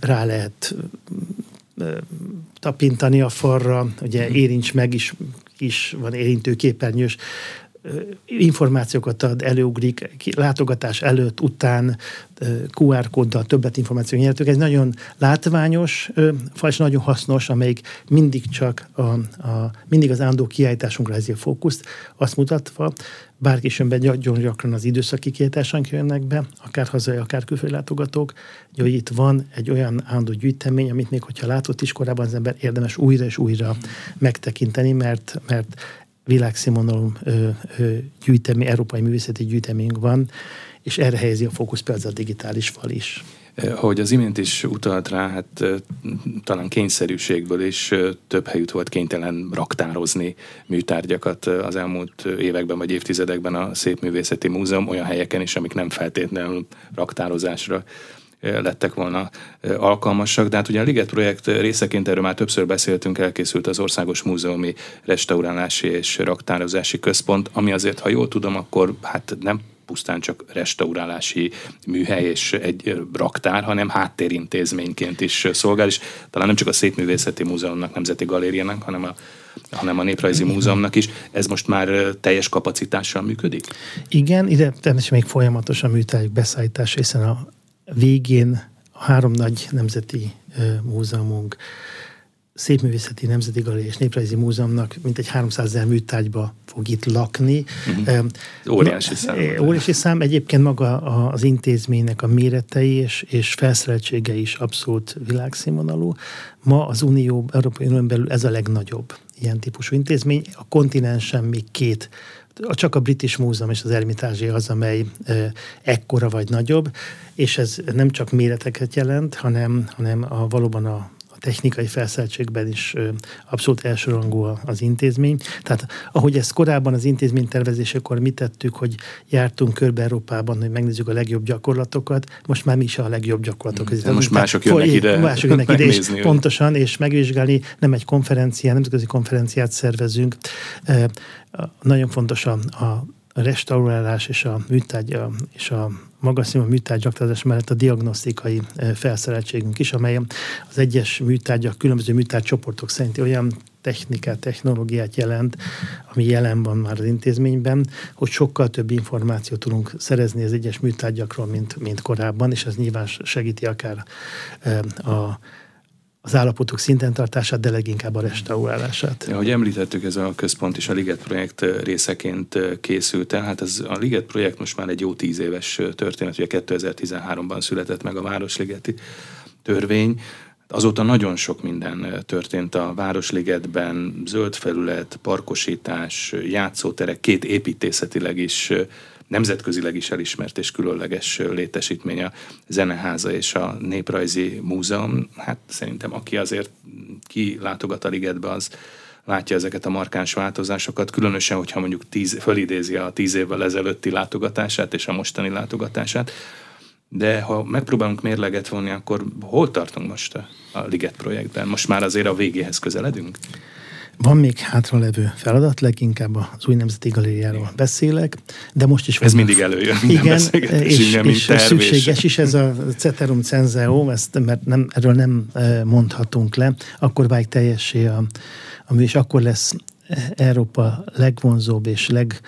Rá lehet tapintani a falra, ugye mhm. érints meg is, is van érintőképernyős információkat ad, előugrik, látogatás előtt, után, QR kóddal többet információ nyertük. Ez nagyon látványos, és nagyon hasznos, amelyik mindig csak a, a mindig az állandó kiállításunkra helyezi a fókuszt, azt mutatva, bárki jön be, nagyon gyakran az időszaki kiállításánk jönnek be, akár hazai, akár külföldi látogatók, hogy itt van egy olyan állandó gyűjtemény, amit még hogyha látott is korábban az ember érdemes újra és újra megtekinteni, mert, mert világszínvonalú gyűjtemény, európai művészeti gyűjtemény van, és erre helyezi a fókusz például a digitális fal is. Ahogy az imént is utalt rá, hát talán kényszerűségből is több helyütt volt kénytelen raktározni műtárgyakat az elmúlt években vagy évtizedekben a Szépművészeti Múzeum olyan helyeken is, amik nem feltétlenül raktározásra lettek volna alkalmasak. De hát ugye a Liget projekt részeként erről már többször beszéltünk, elkészült az Országos Múzeumi Restaurálási és Raktározási Központ, ami azért, ha jól tudom, akkor hát nem pusztán csak restaurálási műhely és egy raktár, hanem háttérintézményként is szolgál, és talán nem csak a Szépművészeti Múzeumnak, Nemzeti Galériának, hanem a hanem a Néprajzi Múzeumnak is. Ez most már teljes kapacitással működik? Igen, ide természetesen még folyamatosan műtárgyak beszállítás, hiszen a végén a három nagy nemzeti múzeumunk, Szépművészeti Nemzeti Galéria és Néprajzi Múzeumnak mintegy 300 ezer műtárgyba fog itt lakni. Uh-huh. Óriási szám. Óriási szám. Egyébként maga az intézménynek a méretei és, és felszereltsége is abszolút világszínvonalú. Ma az Unió, Európai Unión belül ez a legnagyobb ilyen típusú intézmény. A kontinensen még két csak a British Múzeum és az Ermitázsi az, amely ekkora vagy nagyobb, és ez nem csak méreteket jelent, hanem, hanem a, valóban a, technikai felszereltségben is abszolút elsőrangú az intézmény. Tehát ahogy ezt korábban az intézmény tervezésekor mi tettük, hogy jártunk körbe Európában, hogy megnézzük a legjobb gyakorlatokat, most már mi is a legjobb gyakorlatok. Mm, most mások jönnek ide. Mások jönnek ide, és pontosan, és megvizsgálni, nem egy konferenciát, nemzetközi konferenciát szervezünk. Nagyon fontos a, a restaurálás és a műtárgy és a magas színvonalú műtárgyaktározás mellett a diagnosztikai felszereltségünk is, amely az egyes műtárgyak, különböző műtárgycsoportok szerint olyan technikát, technológiát jelent, ami jelen van már az intézményben, hogy sokkal több információt tudunk szerezni az egyes műtárgyakról, mint, mint korábban, és ez nyilván segíti akár a az állapotok szinten tartását, de leginkább a restaurálását. Ja, ahogy említettük, ez a központ is a Liget projekt részeként készült el. Hát ez a Liget projekt most már egy jó tíz éves történet, ugye 2013-ban született meg a Városligeti törvény. Azóta nagyon sok minden történt a Városligetben, zöld felület, parkosítás, játszóterek, két építészetileg is nemzetközileg is elismert és különleges létesítmény a Zeneháza és a Néprajzi Múzeum. Hát szerintem aki azért kilátogat a ligetbe, az látja ezeket a markáns változásokat, különösen, hogyha mondjuk tíz, fölidézi a tíz évvel ezelőtti látogatását és a mostani látogatását. De ha megpróbálunk mérleget vonni, akkor hol tartunk most a, a Liget projektben? Most már azért a végéhez közeledünk? Van még hátralevő feladat, leginkább az új nemzeti galériáról beszélek, de most is... Ez mindig előjön Igen, és, és szükséges is ez a Ceterum Censeo, ezt, mert nem, erről nem e, mondhatunk le, akkor válik teljessé a, ami és akkor lesz Európa legvonzóbb és leg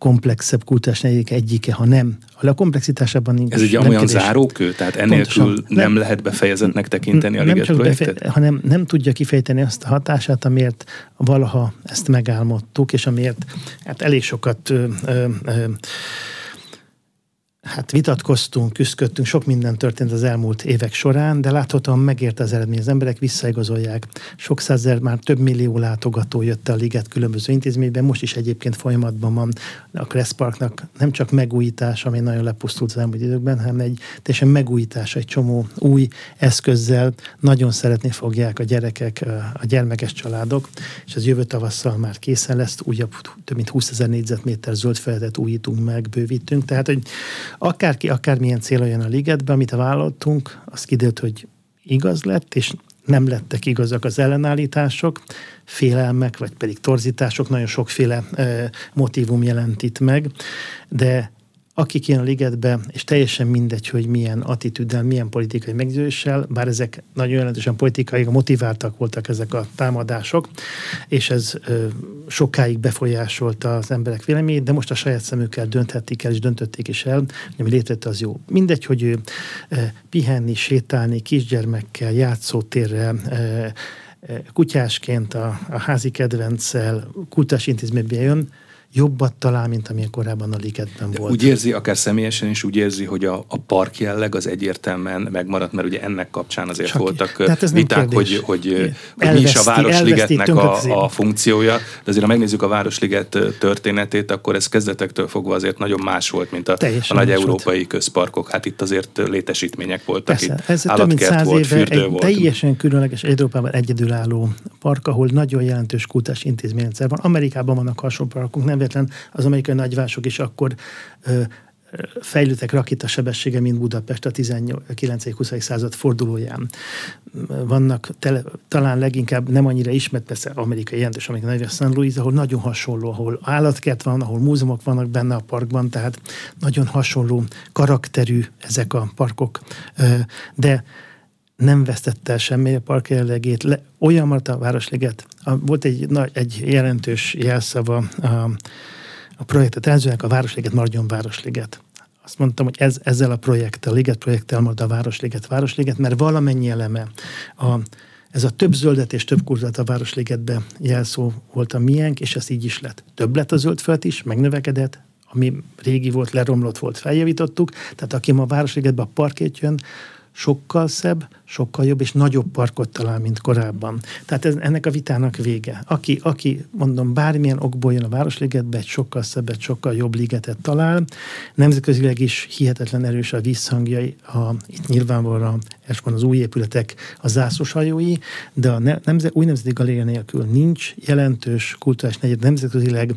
komplexebb kultúrás negyedék egyike, ha nem. A komplexitásában nincs. Ez egy olyan zárókő, tehát Pontosan. nem, nem lehet befejezetnek tekinteni a Liget projektet? Befe- hanem nem tudja kifejteni azt a hatását, amiért valaha ezt megálmodtuk, és amiért hát elég sokat ö, ö, ö, Hát vitatkoztunk, küzdködtünk, sok minden történt az elmúlt évek során, de láthatóan megért az eredmény. Az emberek visszaigazolják. Sok százezer, már több millió látogató jött a liget különböző intézményben, most is egyébként folyamatban van a Kressz Parknak nem csak megújítás, ami nagyon lepusztult az elmúlt időkben, hanem egy teljesen megújítás, egy csomó új eszközzel nagyon szeretni fogják a gyerekek, a gyermekes családok, és ez jövő tavasszal már készen lesz, újabb több mint 20 ezer négyzetméter zöld felületet újítunk meg, bővítünk, tehát hogy akárki, akármilyen cél olyan a ligetbe, amit vállaltunk, az kiderült, hogy igaz lett, és nem lettek igazak az ellenállítások, félelmek, vagy pedig torzítások, nagyon sokféle e, motivum jelent itt meg, de akik jön a ligetbe, és teljesen mindegy, hogy milyen attitűddel, milyen politikai meggyőzéssel, bár ezek nagyon jelentősen politikai, motiváltak voltak ezek a támadások, és ez ö, sokáig befolyásolta az emberek véleményét, de most a saját szemükkel dönthetik el, és döntötték is el, ami létrejött, az jó. Mindegy, hogy ő ö, pihenni, sétálni, kisgyermekkel, játszótérrel, ö, kutyásként a, a házi kedvenccel, kultás intézménybe jön, jobbat talál, mint amilyen korábban a ligetben volt. Úgy érzi, akár személyesen is úgy érzi, hogy a, a park jelleg az egyértelműen megmaradt, mert ugye ennek kapcsán azért Csak voltak ez viták, hogy, hogy, hogy mi is a Városligetnek a, a funkciója, de azért ha megnézzük a Városliget történetét, akkor ez kezdetektől fogva azért nagyon más volt, mint a, a nagy európai volt. közparkok. Hát itt azért létesítmények voltak, Persze, itt ez száz volt, éve egy volt. teljesen különleges Európában egyedülálló park, ahol nagyon jelentős kultás intézményrendszer van. Amerikában vannak hasonló parkok, nem véletlen az amerikai nagyvások is akkor ö, fejlődtek rakétasebessége, mint Budapest a 19-20. század fordulóján. Vannak tele, talán leginkább nem annyira ismert, persze amerikai jelentős, amerikai nagy St. Louis, ahol nagyon hasonló, ahol állatkert van, ahol múzeumok vannak benne a parkban, tehát nagyon hasonló karakterű ezek a parkok. De nem vesztette el semmi a park jellegét. Le, olyan maradt a Városliget. A, volt egy, na, egy jelentős jelszava a, a projektet rendezőnek, a Városliget maradjon Városliget. Azt mondtam, hogy ez, ezzel a projekttel, a Liget projekttel marad a Városliget, Városliget, mert valamennyi eleme a, ez a több zöldet és több kurzat a Városligetbe jelszó volt a miénk, és ez így is lett. Több lett a zöld föld is, megnövekedett, ami régi volt, leromlott volt, feljavítottuk. Tehát aki ma a Városligetbe a parkét jön, sokkal szebb, sokkal jobb és nagyobb parkot talál, mint korábban. Tehát ez, ennek a vitának vége. Aki, aki, mondom, bármilyen okból jön a Városligetbe, egy sokkal szebbet, sokkal jobb ligetet talál. Nemzetközileg is hihetetlen erős a visszhangjai, a, itt nyilvánvalóan elsősorban az új épületek, a zászlós hajói, de a ne, nemzet, új nemzeti galéria nélkül nincs jelentős kulturális negyed nemzetközileg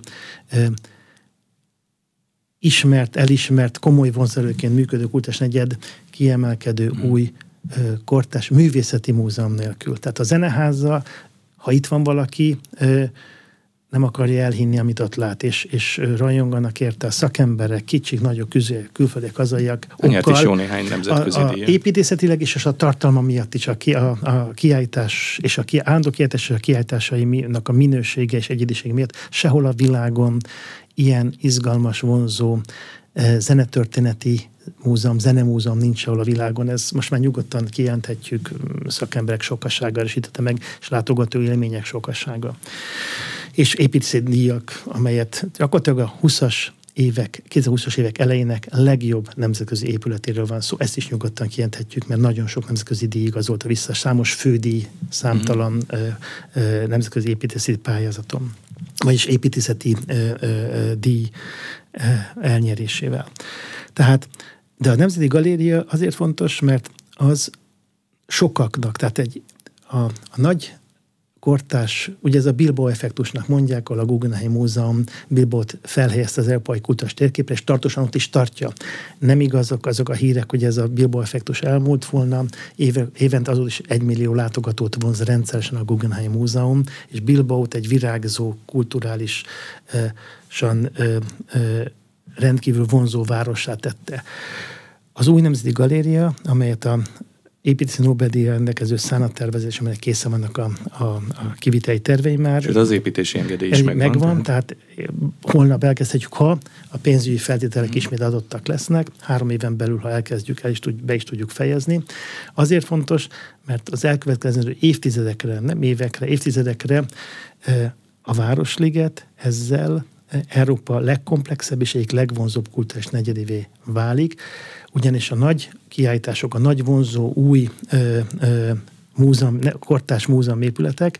ismert, elismert, komoly vonzerőként működő kultúrás negyed kiemelkedő hmm. új kortás művészeti múzeum nélkül. Tehát a zeneháza, ha itt van valaki, nem akarja elhinni, amit ott lát, és, és rajonganak érte a szakemberek, kicsik, nagyok, küzé, külföldiek, hazaiak. Nyert is jó néhány nemzetközi a, a építészetileg is, és a tartalma miatt is a, ki, a, a kiállítás és a ki, állandó kiállítás és a kiállításainak a minősége és egyediség miatt sehol a világon ilyen izgalmas, vonzó zenetörténeti múzeum, zenemúzeum nincs ahol a világon. Ez most már nyugodtan kijelenthetjük mm, szakemberek sokasága erősítette meg, és látogató élmények sokasága. És építészeti díjak, amelyet gyakorlatilag a 20-as évek, 2020-as évek elejének legjobb nemzetközi épületéről van szó. Ezt is nyugodtan kijelenthetjük, mert nagyon sok nemzetközi díj igazolta vissza, számos fődíj, számtalan mm-hmm. ö, ö, nemzetközi építészeti pályázatom vagyis építészeti ö, ö, díj elnyerésével. Tehát, de a Nemzeti Galéria azért fontos, mert az sokaknak, tehát egy, a, a nagy kortás, ugye ez a Bilbo effektusnak mondják, ahol a Guggenheim Múzeum Bilbot felhelyezte az európai kultúrás térképre, és tartósan ott is tartja. Nem igazok azok a hírek, hogy ez a Bilbo effektus elmúlt volna, éve, évente azóta is egy millió látogatót vonz rendszeresen a Guggenheim Múzeum, és Bilbaot egy virágzó, kulturális, rendkívül vonzó várossá tette. Az új nemzeti galéria, amelyet a építési Nobel-díjra rendelkező szánattervezés, amelyek készen vannak a, a, a kiviteli tervei már. Sőt, az építési engedély is megvan. Megvan, tehát holnap elkezdhetjük, ha a pénzügyi feltételek hmm. ismét adottak lesznek, három éven belül, ha elkezdjük, el is tud, be is tudjuk fejezni. Azért fontos, mert az elkövetkező évtizedekre, nem évekre, évtizedekre a Városliget ezzel Európa legkomplexebb és egyik legvonzóbb kultúrás negyedévé válik, ugyanis a nagy kiállítások, a nagy vonzó új ö, ö, múzeum, kortás múzeum épületek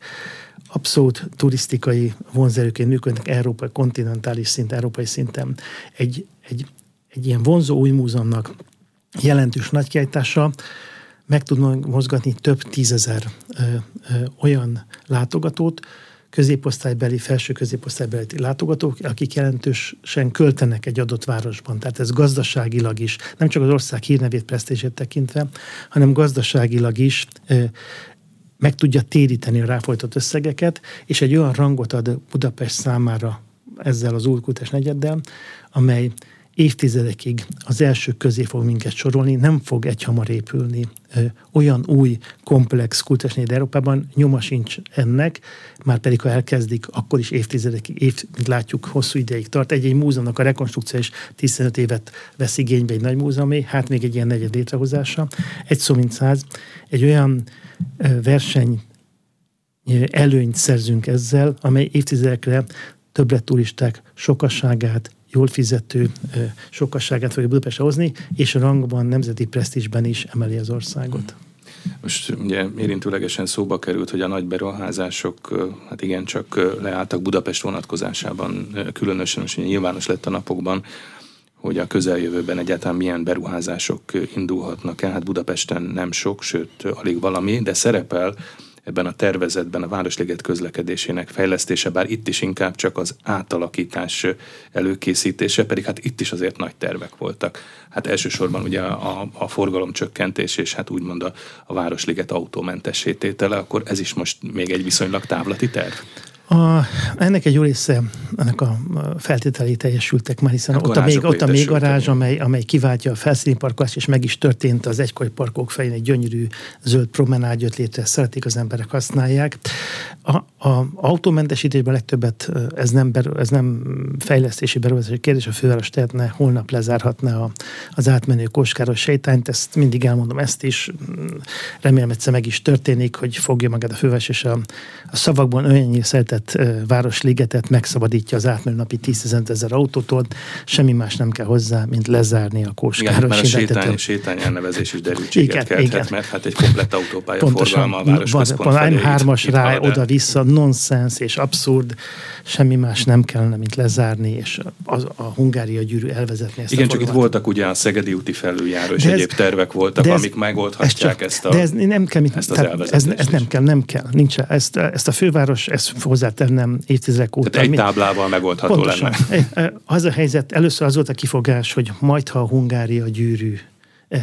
abszolút turisztikai vonzerőként működnek európai, kontinentális szint, európai szinten. Egy, egy, egy ilyen vonzó új múzeumnak jelentős nagy kiállítása meg tud mozgatni több tízezer ö, ö, olyan látogatót, középosztálybeli, felső középosztálybeli látogatók, akik jelentősen költenek egy adott városban. Tehát ez gazdaságilag is, nem csak az ország hírnevét, presztését tekintve, hanem gazdaságilag is meg tudja téríteni a ráfolytott összegeket, és egy olyan rangot ad Budapest számára ezzel az újkultás negyeddel, amely évtizedekig az első közé fog minket sorolni, nem fog egyhamar épülni. Olyan új, komplex kultúrásnéd Európában nyoma sincs ennek, már pedig ha elkezdik, akkor is évtizedekig, év, mint látjuk, hosszú ideig tart. Egy-egy múzeumnak a rekonstrukció is 15 évet vesz igénybe egy nagy múzeumé, hát még egy ilyen negyed létrehozása. Egy szó mint száz. Egy olyan verseny előnyt szerzünk ezzel, amely évtizedekre többlet turisták sokasságát, jól fizető sokasságát fogja Budapestre hozni, és rangban, nemzeti presztízsben is emeli az országot. Most ugye érintőlegesen szóba került, hogy a nagy beruházások hát igen csak leálltak Budapest vonatkozásában, különösen most nyilvános lett a napokban, hogy a közeljövőben egyáltalán milyen beruházások indulhatnak el. Hát Budapesten nem sok, sőt alig valami, de szerepel ebben a tervezetben a Városliget közlekedésének fejlesztése, bár itt is inkább csak az átalakítás előkészítése, pedig hát itt is azért nagy tervek voltak. Hát elsősorban ugye a, a forgalomcsökkentés és hát úgymond a, a Városliget autómentesítétele, akkor ez is most még egy viszonylag távlati terv. A, ennek egy jó része, ennek a feltételei teljesültek már, hiszen a ott a még, ott a még garázs, amely, amely kiváltja a felszíni parkolást, és meg is történt az egykori parkok fején egy gyönyörű zöld promenád jött létre, szeretik az emberek használják. A, a autómentesítésben legtöbbet ez nem, beru, ez nem fejlesztési beruházási kérdés, a főváros tehetne, holnap lezárhatna a, az átmenő koskáros sejtányt, ezt mindig elmondom, ezt is remélem egyszer meg is történik, hogy fogja magad a főváros, és a, a szavakban olyannyira szeretett ligetet, Városligetet megszabadítja az átmenő napi 10 ezer autótól, semmi más nem kell hozzá, mint lezárni a Kóskáros igen, a sétány, sétány elnevezés is derültséget igen, kelthet, igen. mert hát egy komplett autópálya Pontosan, forgalma a városközpont felé. M3-as rá, oda-vissza, nonsens és abszurd, semmi más nem kellene, mint lezárni, és az, a Hungária gyűrű elvezetni ezt Igen, csak itt voltak ugye a Szegedi úti felüljáró, és ez, egyéb tervek voltak, ez, amik megoldhatják ez csak, ezt a De ez nem kell, ezt az tehát ez, ez nem kell, nem kell. Nincs, ezt, ezt a főváros, ezt hozzátennem évtizedek óta. Tehát egy táblával megoldható pontosan. lenne. Az a helyzet, először az volt a kifogás, hogy majd ha a Hungária gyűrű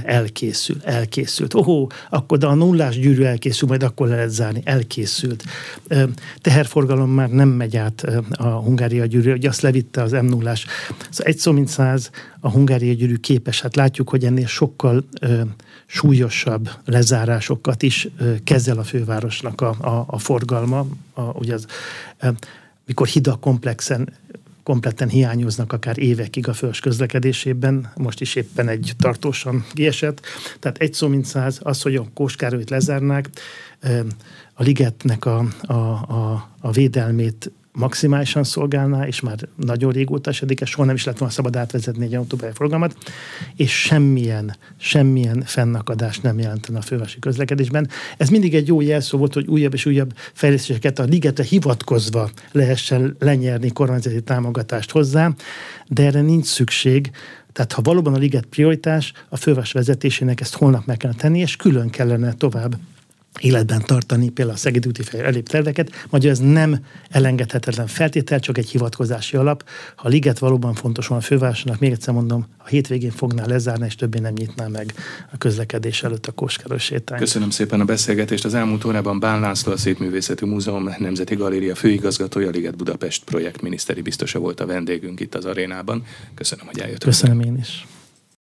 elkészül, elkészült. Ohó, akkor de a nullás gyűrű elkészül, majd akkor le lehet zárni, elkészült. Teherforgalom már nem megy át a Hungária gyűrű, hogy azt levitte az m 0 Szóval egy szó mint száz, a Hungária gyűrű képes. Hát látjuk, hogy ennél sokkal súlyosabb lezárásokat is kezel a fővárosnak a, a, a forgalma. A, ugye az, mikor hidak komplexen kompletten hiányoznak akár évekig a fős közlekedésében, most is éppen egy tartósan kiesett. Tehát egy szó mint száz, az, hogy a Kóskárolyt lezárnák, a ligetnek a, a, a, a védelmét maximálisan szolgálná, és már nagyon régóta esedik, soha nem is lett volna szabad átvezetni egy autópálya forgalmat, és semmilyen, semmilyen fennakadást nem jelentene a fővárosi közlekedésben. Ez mindig egy jó jelszó volt, hogy újabb és újabb fejlesztéseket a ligetre hivatkozva lehessen lenyerni kormányzati támogatást hozzá, de erre nincs szükség, tehát ha valóban a liget prioritás, a főváros vezetésének ezt holnap meg kellene tenni, és külön kellene tovább életben tartani például a Szegedi úti elég terveket, magyar ez nem elengedhetetlen feltétel, csak egy hivatkozási alap. Ha a liget valóban fontos van a fővárosnak, még egyszer mondom, a hétvégén fogná lezárni, és többé nem nyitná meg a közlekedés előtt a Kóskáros sétányt. Köszönöm szépen a beszélgetést. Az elmúlt órában Bán László, a Szépművészeti Múzeum Nemzeti Galéria főigazgatója, Liget Budapest projektminiszteri biztosa volt a vendégünk itt az arénában. Köszönöm, hogy eljött. Köszönöm én is.